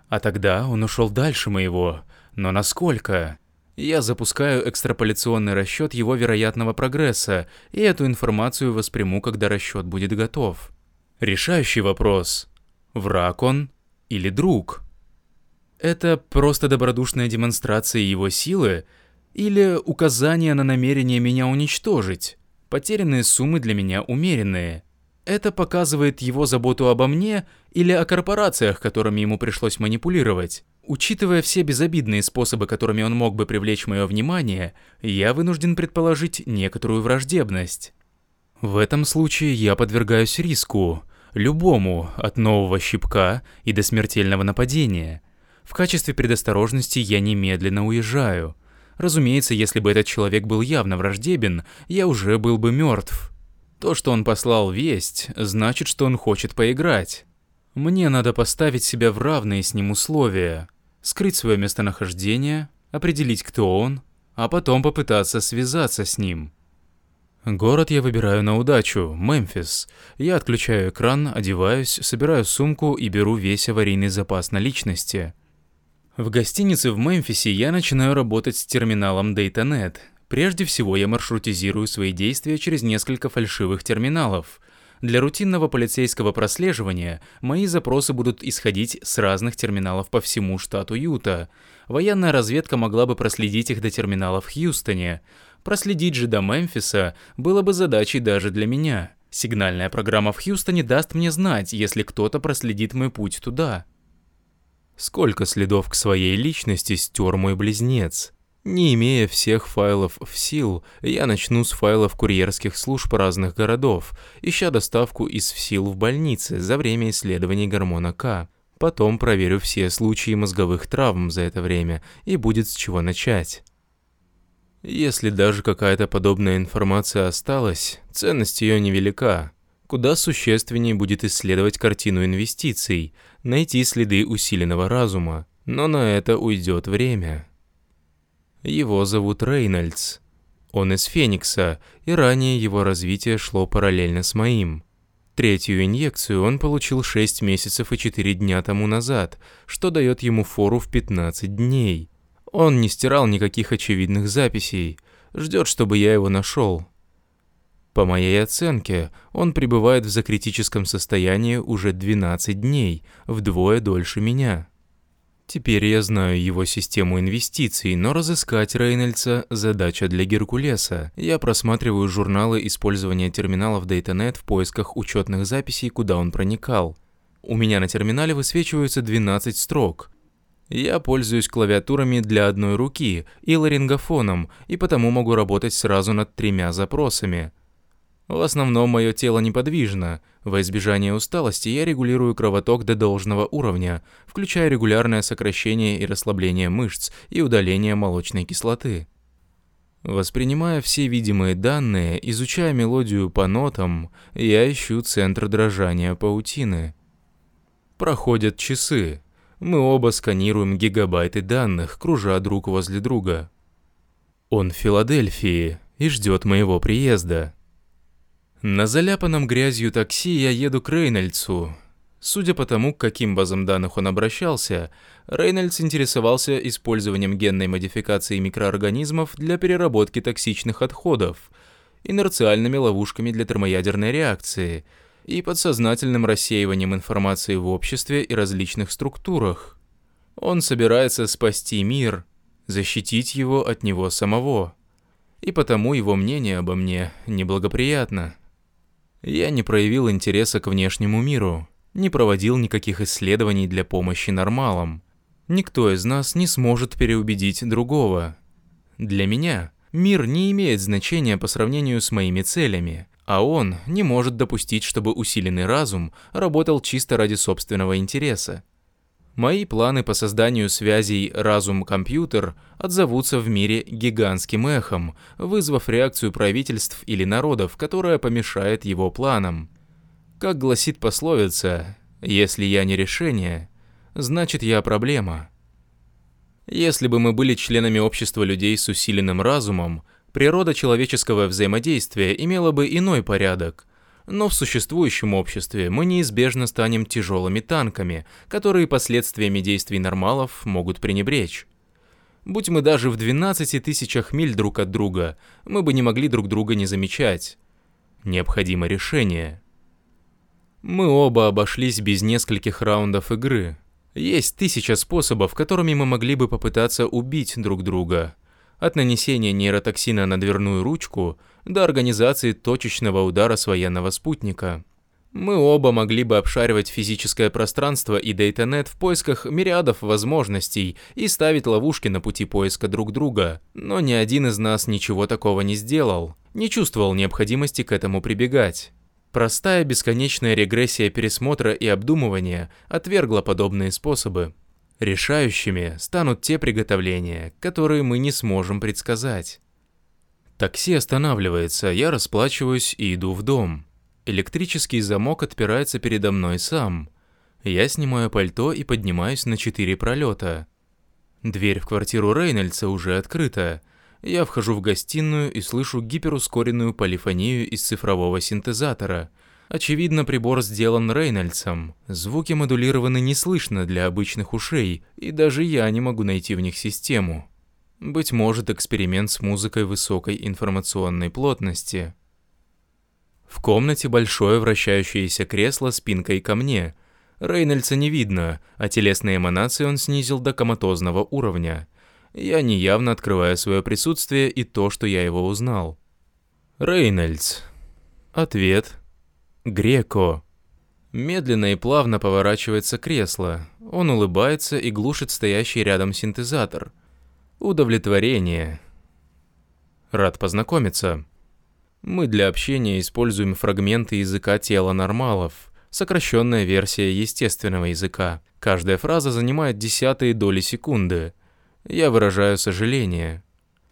А тогда он ушел дальше моего. Но насколько? Я запускаю экстраполяционный расчет его вероятного прогресса, и эту информацию восприму, когда расчет будет готов. Решающий вопрос. Враг он или друг? Это просто добродушная демонстрация его силы или указание на намерение меня уничтожить? Потерянные суммы для меня умеренные. Это показывает его заботу обо мне или о корпорациях, которыми ему пришлось манипулировать. Учитывая все безобидные способы, которыми он мог бы привлечь мое внимание, я вынужден предположить некоторую враждебность. В этом случае я подвергаюсь риску, любому, от нового щипка и до смертельного нападения. В качестве предосторожности я немедленно уезжаю. Разумеется, если бы этот человек был явно враждебен, я уже был бы мертв. То, что он послал весть, значит, что он хочет поиграть. Мне надо поставить себя в равные с ним условия скрыть свое местонахождение, определить, кто он, а потом попытаться связаться с ним. Город я выбираю на удачу, Мемфис. Я отключаю экран, одеваюсь, собираю сумку и беру весь аварийный запас наличности. В гостинице в Мемфисе я начинаю работать с терминалом DataNet. Прежде всего я маршрутизирую свои действия через несколько фальшивых терминалов – для рутинного полицейского прослеживания мои запросы будут исходить с разных терминалов по всему штату Юта. Военная разведка могла бы проследить их до терминала в Хьюстоне. Проследить же до Мемфиса было бы задачей даже для меня. Сигнальная программа в Хьюстоне даст мне знать, если кто-то проследит мой путь туда. Сколько следов к своей личности стер мой близнец. Не имея всех файлов в сил, я начну с файлов курьерских служб разных городов, ища доставку из ВСИЛ в больнице за время исследований гормона К. Потом проверю все случаи мозговых травм за это время, и будет с чего начать. Если даже какая-то подобная информация осталась, ценность ее невелика. Куда существеннее будет исследовать картину инвестиций, найти следы усиленного разума, но на это уйдет время. Его зовут Рейнольдс. Он из Феникса, и ранее его развитие шло параллельно с моим. Третью инъекцию он получил 6 месяцев и 4 дня тому назад, что дает ему фору в 15 дней. Он не стирал никаких очевидных записей, ждет, чтобы я его нашел. По моей оценке, он пребывает в закритическом состоянии уже 12 дней, вдвое дольше меня. Теперь я знаю его систему инвестиций, но разыскать Рейнольдса – задача для Геркулеса. Я просматриваю журналы использования терминалов DataNet в поисках учетных записей, куда он проникал. У меня на терминале высвечиваются 12 строк. Я пользуюсь клавиатурами для одной руки и ларингофоном, и потому могу работать сразу над тремя запросами – в основном мое тело неподвижно. Во избежание усталости я регулирую кровоток до должного уровня, включая регулярное сокращение и расслабление мышц и удаление молочной кислоты. Воспринимая все видимые данные, изучая мелодию по нотам, я ищу центр дрожания паутины. Проходят часы. Мы оба сканируем гигабайты данных, кружа друг возле друга. Он в Филадельфии и ждет моего приезда. На заляпанном грязью такси я еду к Рейнольдсу. Судя по тому, к каким базам данных он обращался, Рейнольдс интересовался использованием генной модификации микроорганизмов для переработки токсичных отходов, инерциальными ловушками для термоядерной реакции и подсознательным рассеиванием информации в обществе и различных структурах. Он собирается спасти мир, защитить его от него самого. И потому его мнение обо мне неблагоприятно. Я не проявил интереса к внешнему миру, не проводил никаких исследований для помощи нормалам. Никто из нас не сможет переубедить другого. Для меня мир не имеет значения по сравнению с моими целями, а он не может допустить, чтобы усиленный разум работал чисто ради собственного интереса. Мои планы по созданию связей разум-компьютер отзовутся в мире гигантским эхом, вызвав реакцию правительств или народов, которая помешает его планам. Как гласит пословица, «Если я не решение, значит я проблема». Если бы мы были членами общества людей с усиленным разумом, природа человеческого взаимодействия имела бы иной порядок – но в существующем обществе мы неизбежно станем тяжелыми танками, которые последствиями действий нормалов могут пренебречь. Будь мы даже в 12 тысячах миль друг от друга, мы бы не могли друг друга не замечать. Необходимо решение. Мы оба обошлись без нескольких раундов игры. Есть тысяча способов, которыми мы могли бы попытаться убить друг друга. От нанесения нейротоксина на дверную ручку до организации точечного удара с военного спутника. Мы оба могли бы обшаривать физическое пространство и DataNet в поисках мириадов возможностей и ставить ловушки на пути поиска друг друга, но ни один из нас ничего такого не сделал, не чувствовал необходимости к этому прибегать. Простая бесконечная регрессия пересмотра и обдумывания отвергла подобные способы. Решающими станут те приготовления, которые мы не сможем предсказать. Такси останавливается, я расплачиваюсь и иду в дом. Электрический замок отпирается передо мной сам. Я снимаю пальто и поднимаюсь на четыре пролета. Дверь в квартиру Рейнольдса уже открыта. Я вхожу в гостиную и слышу гиперускоренную полифонию из цифрового синтезатора. Очевидно, прибор сделан Рейнольдсом. Звуки модулированы не слышно для обычных ушей, и даже я не могу найти в них систему. Быть может, эксперимент с музыкой высокой информационной плотности. В комнате большое вращающееся кресло спинкой ко мне. Рейнольдса не видно, а телесные эманации он снизил до коматозного уровня. Я неявно открываю свое присутствие и то, что я его узнал. Рейнольдс. Ответ. Греко. Медленно и плавно поворачивается кресло. Он улыбается и глушит стоящий рядом синтезатор. Удовлетворение. Рад познакомиться. Мы для общения используем фрагменты языка тела нормалов, сокращенная версия естественного языка. Каждая фраза занимает десятые доли секунды. Я выражаю сожаление.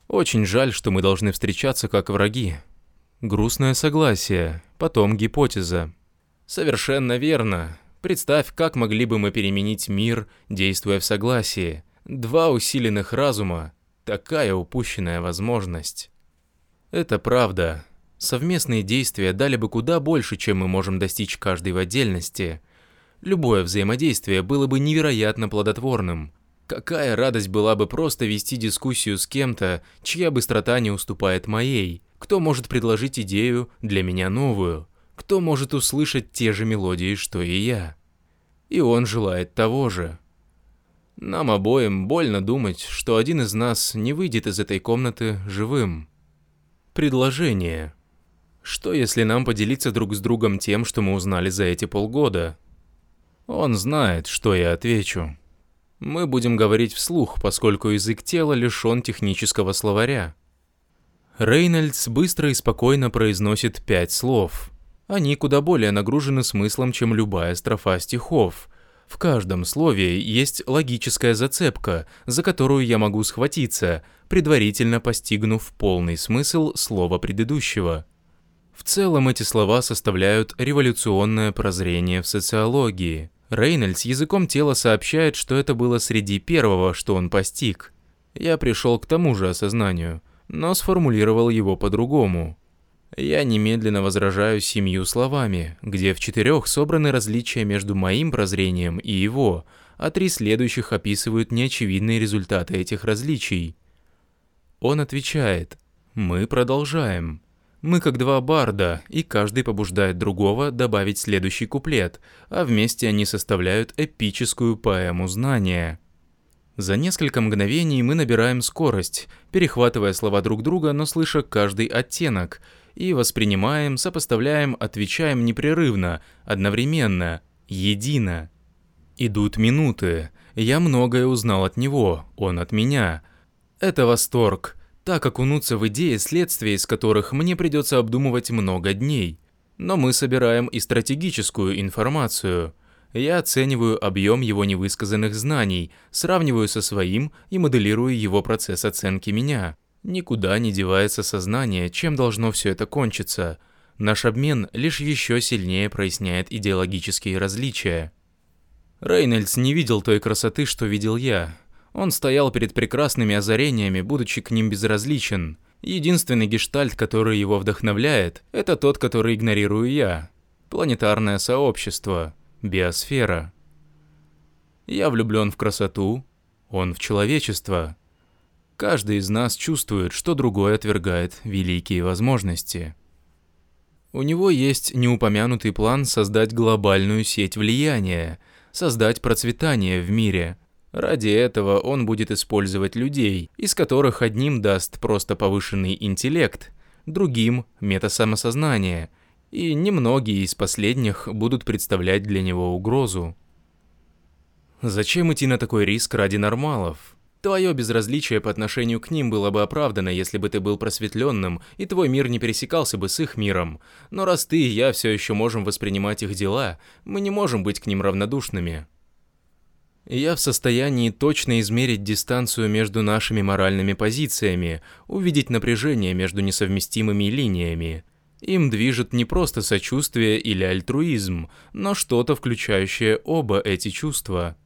Очень жаль, что мы должны встречаться как враги. Грустное согласие, потом гипотеза. Совершенно верно. Представь, как могли бы мы переменить мир, действуя в согласии. Два усиленных разума. Такая упущенная возможность. Это правда. Совместные действия дали бы куда больше, чем мы можем достичь каждый в отдельности. Любое взаимодействие было бы невероятно плодотворным. Какая радость была бы просто вести дискуссию с кем-то, чья быстрота не уступает моей, кто может предложить идею для меня новую, кто может услышать те же мелодии, что и я. И он желает того же. Нам обоим больно думать, что один из нас не выйдет из этой комнаты живым. Предложение. Что если нам поделиться друг с другом тем, что мы узнали за эти полгода? Он знает, что я отвечу. Мы будем говорить вслух, поскольку язык тела лишен технического словаря. Рейнольдс быстро и спокойно произносит пять слов. Они куда более нагружены смыслом, чем любая строфа стихов. В каждом слове есть логическая зацепка, за которую я могу схватиться, предварительно постигнув полный смысл слова предыдущего. В целом эти слова составляют революционное прозрение в социологии. Рейнольдс языком тела сообщает, что это было среди первого, что он постиг. Я пришел к тому же осознанию, но сформулировал его по-другому. Я немедленно возражаю семью словами, где в четырех собраны различия между моим прозрением и его, а три следующих описывают неочевидные результаты этих различий. Он отвечает «Мы продолжаем». Мы как два барда, и каждый побуждает другого добавить следующий куплет, а вместе они составляют эпическую поэму знания. За несколько мгновений мы набираем скорость, перехватывая слова друг друга, но слыша каждый оттенок, и воспринимаем, сопоставляем, отвечаем непрерывно, одновременно, едино. Идут минуты. Я многое узнал от него, он от меня. Это восторг так окунуться в идеи, следствия из которых мне придется обдумывать много дней. Но мы собираем и стратегическую информацию. Я оцениваю объем его невысказанных знаний, сравниваю со своим и моделирую его процесс оценки меня. Никуда не девается сознание, чем должно все это кончиться. Наш обмен лишь еще сильнее проясняет идеологические различия. Рейнольдс не видел той красоты, что видел я. Он стоял перед прекрасными озарениями, будучи к ним безразличен. Единственный гештальт, который его вдохновляет, это тот, который игнорирую я. Планетарное сообщество, биосфера. Я влюблен в красоту, он в человечество. Каждый из нас чувствует, что другой отвергает великие возможности. У него есть неупомянутый план создать глобальную сеть влияния, создать процветание в мире – Ради этого он будет использовать людей, из которых одним даст просто повышенный интеллект, другим – метасамосознание, и немногие из последних будут представлять для него угрозу. Зачем идти на такой риск ради нормалов? Твое безразличие по отношению к ним было бы оправдано, если бы ты был просветленным, и твой мир не пересекался бы с их миром. Но раз ты и я все еще можем воспринимать их дела, мы не можем быть к ним равнодушными. Я в состоянии точно измерить дистанцию между нашими моральными позициями, увидеть напряжение между несовместимыми линиями. Им движет не просто сочувствие или альтруизм, но что-то, включающее оба эти чувства.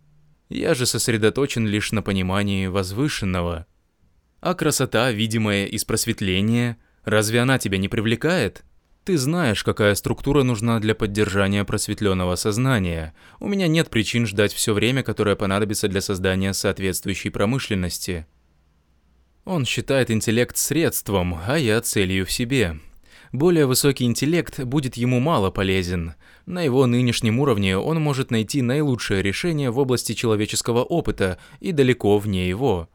Я же сосредоточен лишь на понимании возвышенного. А красота, видимая из просветления, разве она тебя не привлекает? Ты знаешь, какая структура нужна для поддержания просветленного сознания. У меня нет причин ждать все время, которое понадобится для создания соответствующей промышленности. Он считает интеллект средством, а я целью в себе. Более высокий интеллект будет ему мало полезен. На его нынешнем уровне он может найти наилучшее решение в области человеческого опыта и далеко вне его.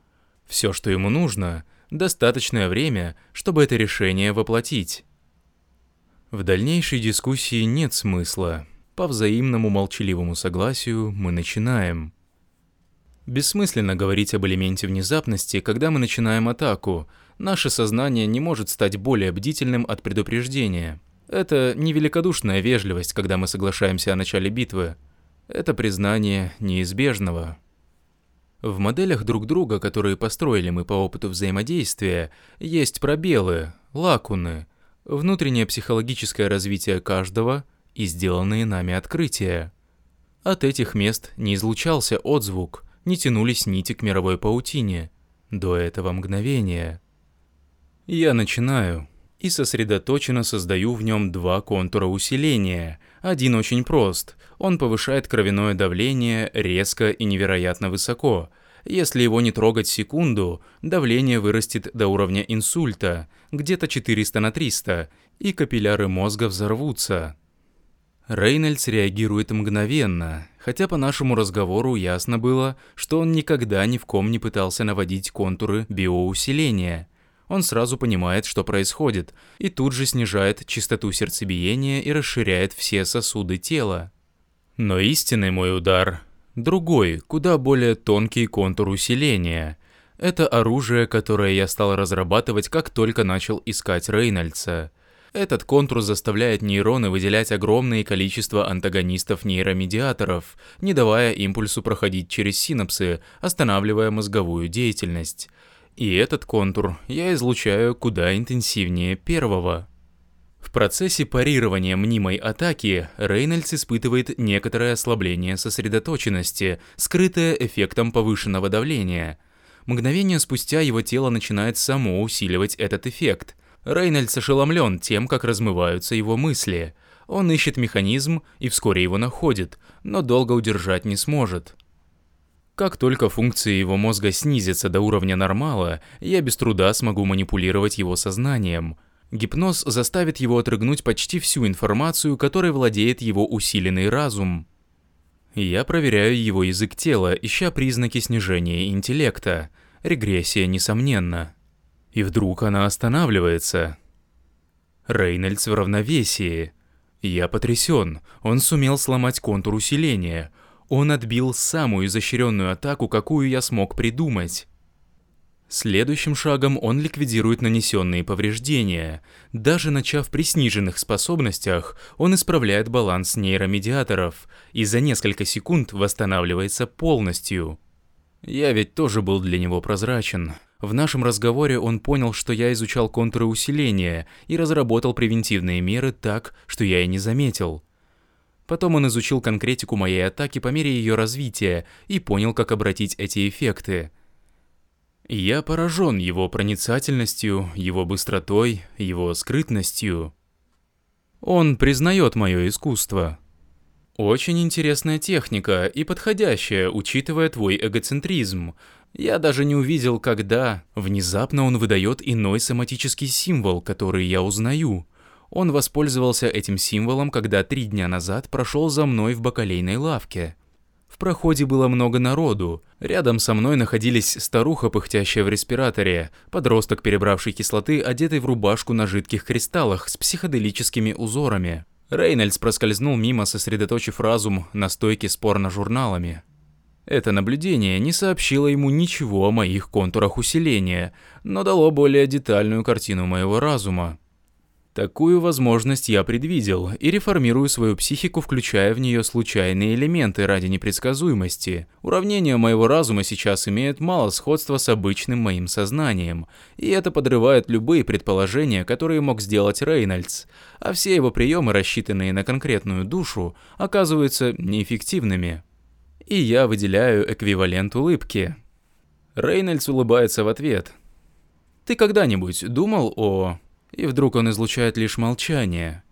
Все, что ему нужно, достаточное время, чтобы это решение воплотить. В дальнейшей дискуссии нет смысла. По взаимному молчаливому согласию мы начинаем. Бессмысленно говорить об элементе внезапности, когда мы начинаем атаку. Наше сознание не может стать более бдительным от предупреждения. Это не великодушная вежливость, когда мы соглашаемся о начале битвы. Это признание неизбежного. В моделях друг друга, которые построили мы по опыту взаимодействия, есть пробелы, лакуны, внутреннее психологическое развитие каждого и сделанные нами открытия. От этих мест не излучался отзвук, не тянулись нити к мировой паутине. До этого мгновения. Я начинаю и сосредоточенно создаю в нем два контура усиления. Один очень прост. Он повышает кровяное давление резко и невероятно высоко – если его не трогать секунду, давление вырастет до уровня инсульта, где-то 400 на 300, и капилляры мозга взорвутся. Рейнольдс реагирует мгновенно, хотя по нашему разговору ясно было, что он никогда ни в ком не пытался наводить контуры биоусиления. Он сразу понимает, что происходит, и тут же снижает частоту сердцебиения и расширяет все сосуды тела. Но истинный мой удар Другой, куда более тонкий контур усиления. Это оружие, которое я стал разрабатывать, как только начал искать Рейнольдса. Этот контур заставляет нейроны выделять огромное количество антагонистов-нейромедиаторов, не давая импульсу проходить через синапсы, останавливая мозговую деятельность. И этот контур я излучаю куда интенсивнее первого. В процессе парирования мнимой атаки Рейнольдс испытывает некоторое ослабление сосредоточенности, скрытое эффектом повышенного давления. Мгновение спустя его тело начинает само усиливать этот эффект. Рейнольдс ошеломлен тем, как размываются его мысли. Он ищет механизм и вскоре его находит, но долго удержать не сможет. Как только функции его мозга снизятся до уровня нормала, я без труда смогу манипулировать его сознанием – Гипноз заставит его отрыгнуть почти всю информацию, которой владеет его усиленный разум. Я проверяю его язык тела, ища признаки снижения интеллекта. Регрессия, несомненно. И вдруг она останавливается. Рейнольдс в равновесии. Я потрясен. Он сумел сломать контур усиления. Он отбил самую изощренную атаку, какую я смог придумать. Следующим шагом он ликвидирует нанесенные повреждения. Даже начав при сниженных способностях, он исправляет баланс нейромедиаторов и за несколько секунд восстанавливается полностью. Я ведь тоже был для него прозрачен. В нашем разговоре он понял, что я изучал контуры усиления и разработал превентивные меры так, что я и не заметил. Потом он изучил конкретику моей атаки по мере ее развития и понял, как обратить эти эффекты – я поражен его проницательностью, его быстротой, его скрытностью. Он признает мое искусство. Очень интересная техника и подходящая, учитывая твой эгоцентризм. Я даже не увидел, когда внезапно он выдает иной соматический символ, который я узнаю. Он воспользовался этим символом, когда три дня назад прошел за мной в бакалейной лавке. В проходе было много народу. Рядом со мной находились старуха, пыхтящая в респираторе, подросток, перебравший кислоты, одетый в рубашку на жидких кристаллах с психоделическими узорами. Рейнольдс проскользнул мимо, сосредоточив разум на стойке с порно-журналами. Это наблюдение не сообщило ему ничего о моих контурах усиления, но дало более детальную картину моего разума. Такую возможность я предвидел и реформирую свою психику, включая в нее случайные элементы ради непредсказуемости. Уравнения моего разума сейчас имеют мало сходства с обычным моим сознанием, и это подрывает любые предположения, которые мог сделать Рейнольдс, а все его приемы, рассчитанные на конкретную душу, оказываются неэффективными. И я выделяю эквивалент улыбки. Рейнольдс улыбается в ответ. «Ты когда-нибудь думал о...» И вдруг он излучает лишь молчание.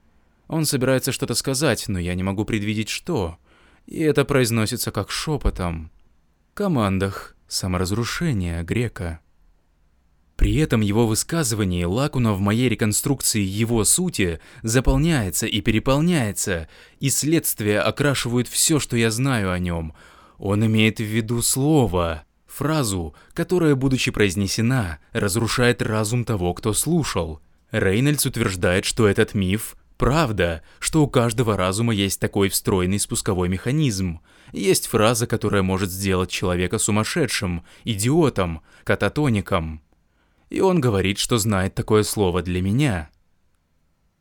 Он собирается что-то сказать, но я не могу предвидеть что. И это произносится как шепотом. Командах саморазрушения грека. При этом его высказывание лакуна в моей реконструкции его сути заполняется и переполняется, и следствия окрашивают все, что я знаю о нем. Он имеет в виду слово. Фразу, которая, будучи произнесена, разрушает разум того, кто слушал. Рейнольдс утверждает, что этот миф – правда, что у каждого разума есть такой встроенный спусковой механизм. Есть фраза, которая может сделать человека сумасшедшим, идиотом, кататоником. И он говорит, что знает такое слово для меня.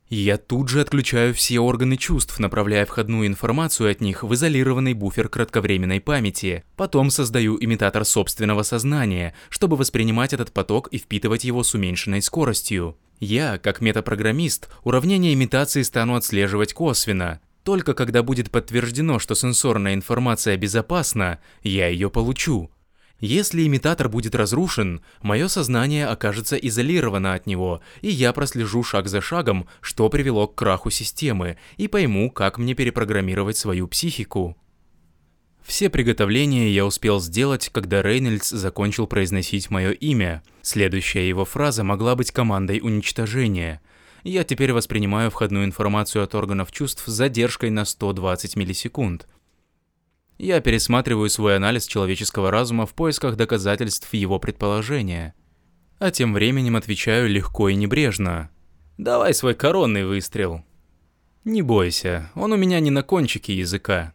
Я тут же отключаю все органы чувств, направляя входную информацию от них в изолированный буфер кратковременной памяти. Потом создаю имитатор собственного сознания, чтобы воспринимать этот поток и впитывать его с уменьшенной скоростью. Я, как метапрограммист, уравнение имитации стану отслеживать косвенно. Только когда будет подтверждено, что сенсорная информация безопасна, я ее получу. Если имитатор будет разрушен, мое сознание окажется изолировано от него, и я прослежу шаг за шагом, что привело к краху системы, и пойму, как мне перепрограммировать свою психику. Все приготовления я успел сделать, когда Рейнольдс закончил произносить мое имя. Следующая его фраза могла быть командой уничтожения. Я теперь воспринимаю входную информацию от органов чувств с задержкой на 120 миллисекунд. Я пересматриваю свой анализ человеческого разума в поисках доказательств его предположения. А тем временем отвечаю легко и небрежно. «Давай свой коронный выстрел». «Не бойся, он у меня не на кончике языка».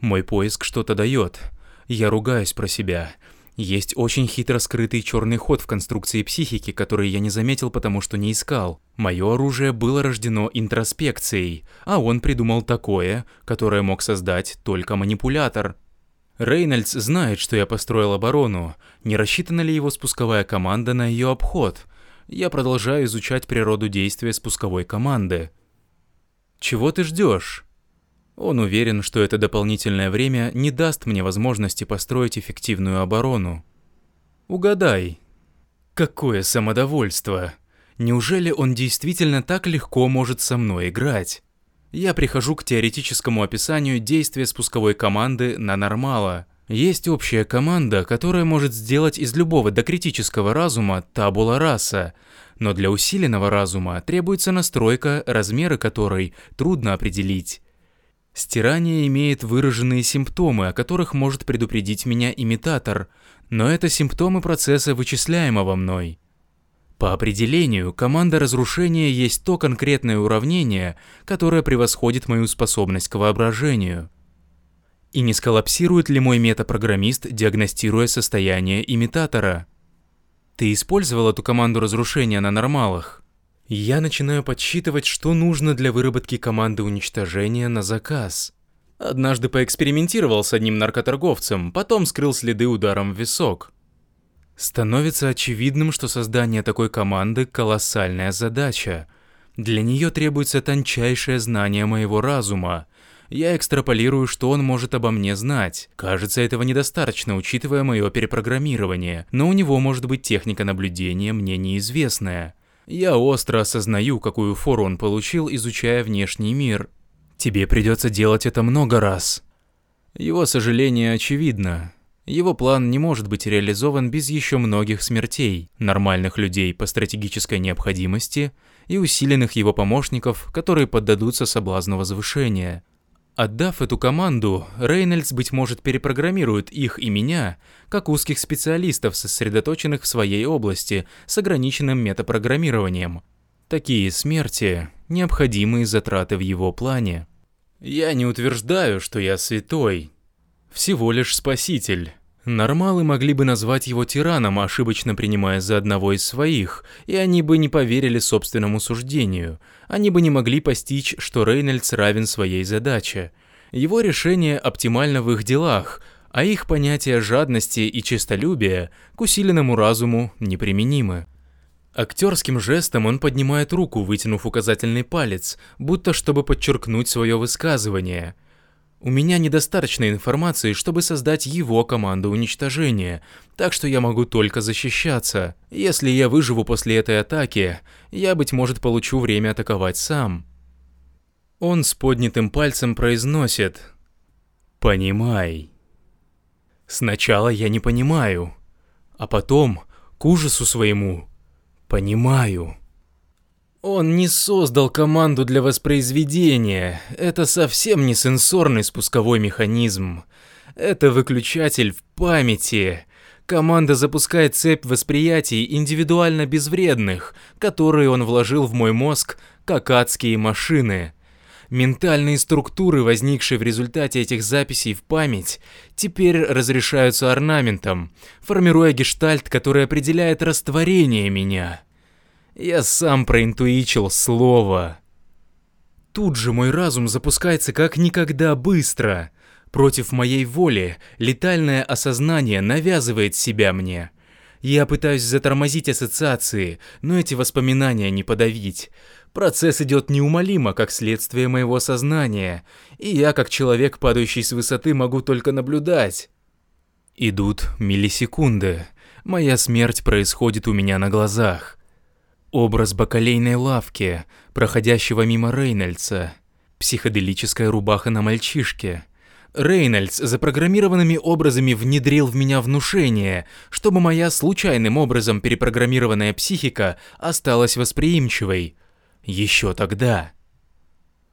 Мой поиск что-то дает. Я ругаюсь про себя. Есть очень хитро скрытый черный ход в конструкции психики, который я не заметил, потому что не искал. Мое оружие было рождено интроспекцией, а он придумал такое, которое мог создать только манипулятор. Рейнольдс знает, что я построил оборону. Не рассчитана ли его спусковая команда на ее обход? Я продолжаю изучать природу действия спусковой команды. Чего ты ждешь? Он уверен, что это дополнительное время не даст мне возможности построить эффективную оборону. Угадай. Какое самодовольство. Неужели он действительно так легко может со мной играть? Я прихожу к теоретическому описанию действия спусковой команды на нормала. Есть общая команда, которая может сделать из любого докритического разума табула раса, но для усиленного разума требуется настройка, размеры которой трудно определить. Стирание имеет выраженные симптомы, о которых может предупредить меня имитатор, но это симптомы процесса вычисляемого мной. По определению, команда разрушения есть то конкретное уравнение, которое превосходит мою способность к воображению. И не сколлапсирует ли мой метапрограммист, диагностируя состояние имитатора? Ты использовал эту команду разрушения на нормалах? Я начинаю подсчитывать, что нужно для выработки команды уничтожения на заказ. Однажды поэкспериментировал с одним наркоторговцем, потом скрыл следы ударом в висок. Становится очевидным, что создание такой команды – колоссальная задача. Для нее требуется тончайшее знание моего разума. Я экстраполирую, что он может обо мне знать. Кажется, этого недостаточно, учитывая мое перепрограммирование, но у него может быть техника наблюдения мне неизвестная. Я остро осознаю, какую фору он получил, изучая внешний мир. Тебе придется делать это много раз. Его сожаление очевидно. Его план не может быть реализован без еще многих смертей, нормальных людей по стратегической необходимости и усиленных его помощников, которые поддадутся соблазну возвышения. Отдав эту команду, Рейнольдс, быть может, перепрограммирует их и меня, как узких специалистов, сосредоточенных в своей области, с ограниченным метапрограммированием. Такие смерти – необходимые затраты в его плане. Я не утверждаю, что я святой. Всего лишь спаситель. Нормалы могли бы назвать его тираном, ошибочно принимая за одного из своих, и они бы не поверили собственному суждению. Они бы не могли постичь, что Рейнольдс равен своей задаче. Его решение оптимально в их делах, а их понятия жадности и честолюбия к усиленному разуму неприменимы. Актерским жестом он поднимает руку, вытянув указательный палец, будто чтобы подчеркнуть свое высказывание – у меня недостаточно информации, чтобы создать его команду уничтожения, так что я могу только защищаться. Если я выживу после этой атаки, я, быть может, получу время атаковать сам. Он с поднятым пальцем произносит «Понимай». Сначала я не понимаю, а потом, к ужасу своему, понимаю. Он не создал команду для воспроизведения. Это совсем не сенсорный спусковой механизм. Это выключатель в памяти. Команда запускает цепь восприятий индивидуально безвредных, которые он вложил в мой мозг, как адские машины. Ментальные структуры, возникшие в результате этих записей в память, теперь разрешаются орнаментом, формируя гештальт, который определяет растворение меня. Я сам проинтуичил слово. Тут же мой разум запускается как никогда быстро. Против моей воли летальное осознание навязывает себя мне. Я пытаюсь затормозить ассоциации, но эти воспоминания не подавить. Процесс идет неумолимо, как следствие моего сознания, и я, как человек, падающий с высоты, могу только наблюдать. Идут миллисекунды. Моя смерть происходит у меня на глазах. Образ бакалейной лавки, проходящего мимо Рейнольдса. Психоделическая рубаха на мальчишке. Рейнольдс запрограммированными образами внедрил в меня внушение, чтобы моя случайным образом перепрограммированная психика осталась восприимчивой – еще тогда.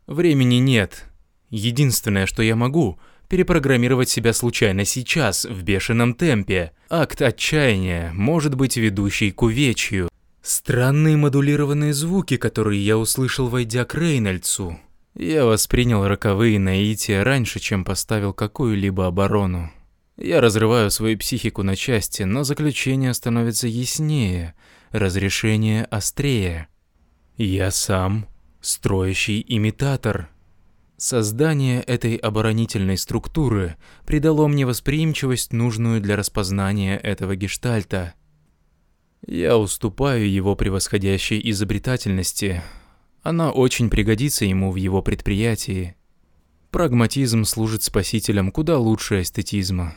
Времени нет. Единственное, что я могу, перепрограммировать себя случайно сейчас, в бешеном темпе. Акт отчаяния может быть ведущий к увечью. Странные модулированные звуки, которые я услышал, войдя к Рейнольдсу. Я воспринял роковые наития раньше, чем поставил какую-либо оборону. Я разрываю свою психику на части, но заключение становится яснее, разрешение острее. Я сам строящий имитатор. Создание этой оборонительной структуры придало мне восприимчивость, нужную для распознания этого гештальта. Я уступаю его превосходящей изобретательности. Она очень пригодится ему в его предприятии. Прагматизм служит спасителем куда лучше эстетизма.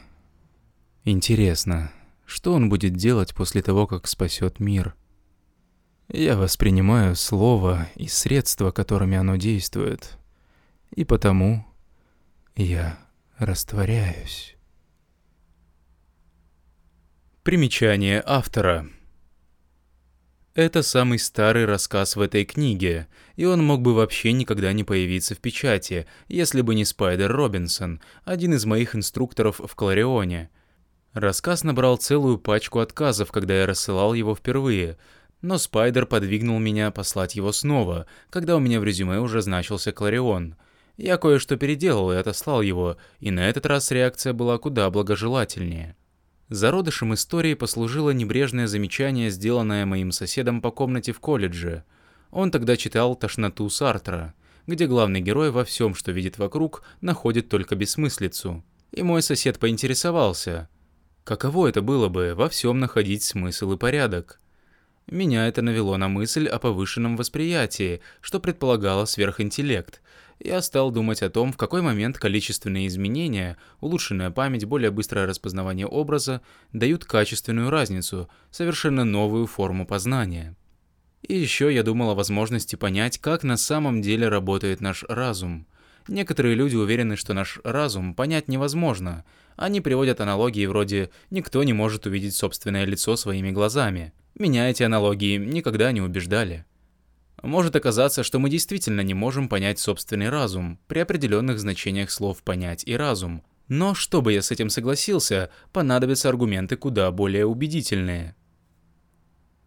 Интересно, что он будет делать после того, как спасет мир? Я воспринимаю слово и средства, которыми оно действует. И потому я растворяюсь. Примечание автора. Это самый старый рассказ в этой книге, и он мог бы вообще никогда не появиться в печати, если бы не Спайдер Робинсон, один из моих инструкторов в Кларионе. Рассказ набрал целую пачку отказов, когда я рассылал его впервые, но Спайдер подвигнул меня послать его снова, когда у меня в резюме уже значился Кларион. Я кое-что переделал и отослал его, и на этот раз реакция была куда благожелательнее. Зародышем истории послужило небрежное замечание, сделанное моим соседом по комнате в колледже. Он тогда читал «Тошноту Сартра», где главный герой во всем, что видит вокруг, находит только бессмыслицу. И мой сосед поинтересовался, каково это было бы во всем находить смысл и порядок. Меня это навело на мысль о повышенном восприятии, что предполагало сверхинтеллект. Я стал думать о том, в какой момент количественные изменения, улучшенная память, более быстрое распознавание образа дают качественную разницу, совершенно новую форму познания. И еще я думал о возможности понять, как на самом деле работает наш разум. Некоторые люди уверены, что наш разум понять невозможно. Они приводят аналогии вроде «никто не может увидеть собственное лицо своими глазами». Меня эти аналогии никогда не убеждали. Может оказаться, что мы действительно не можем понять собственный разум при определенных значениях слов «понять» и «разум». Но чтобы я с этим согласился, понадобятся аргументы куда более убедительные.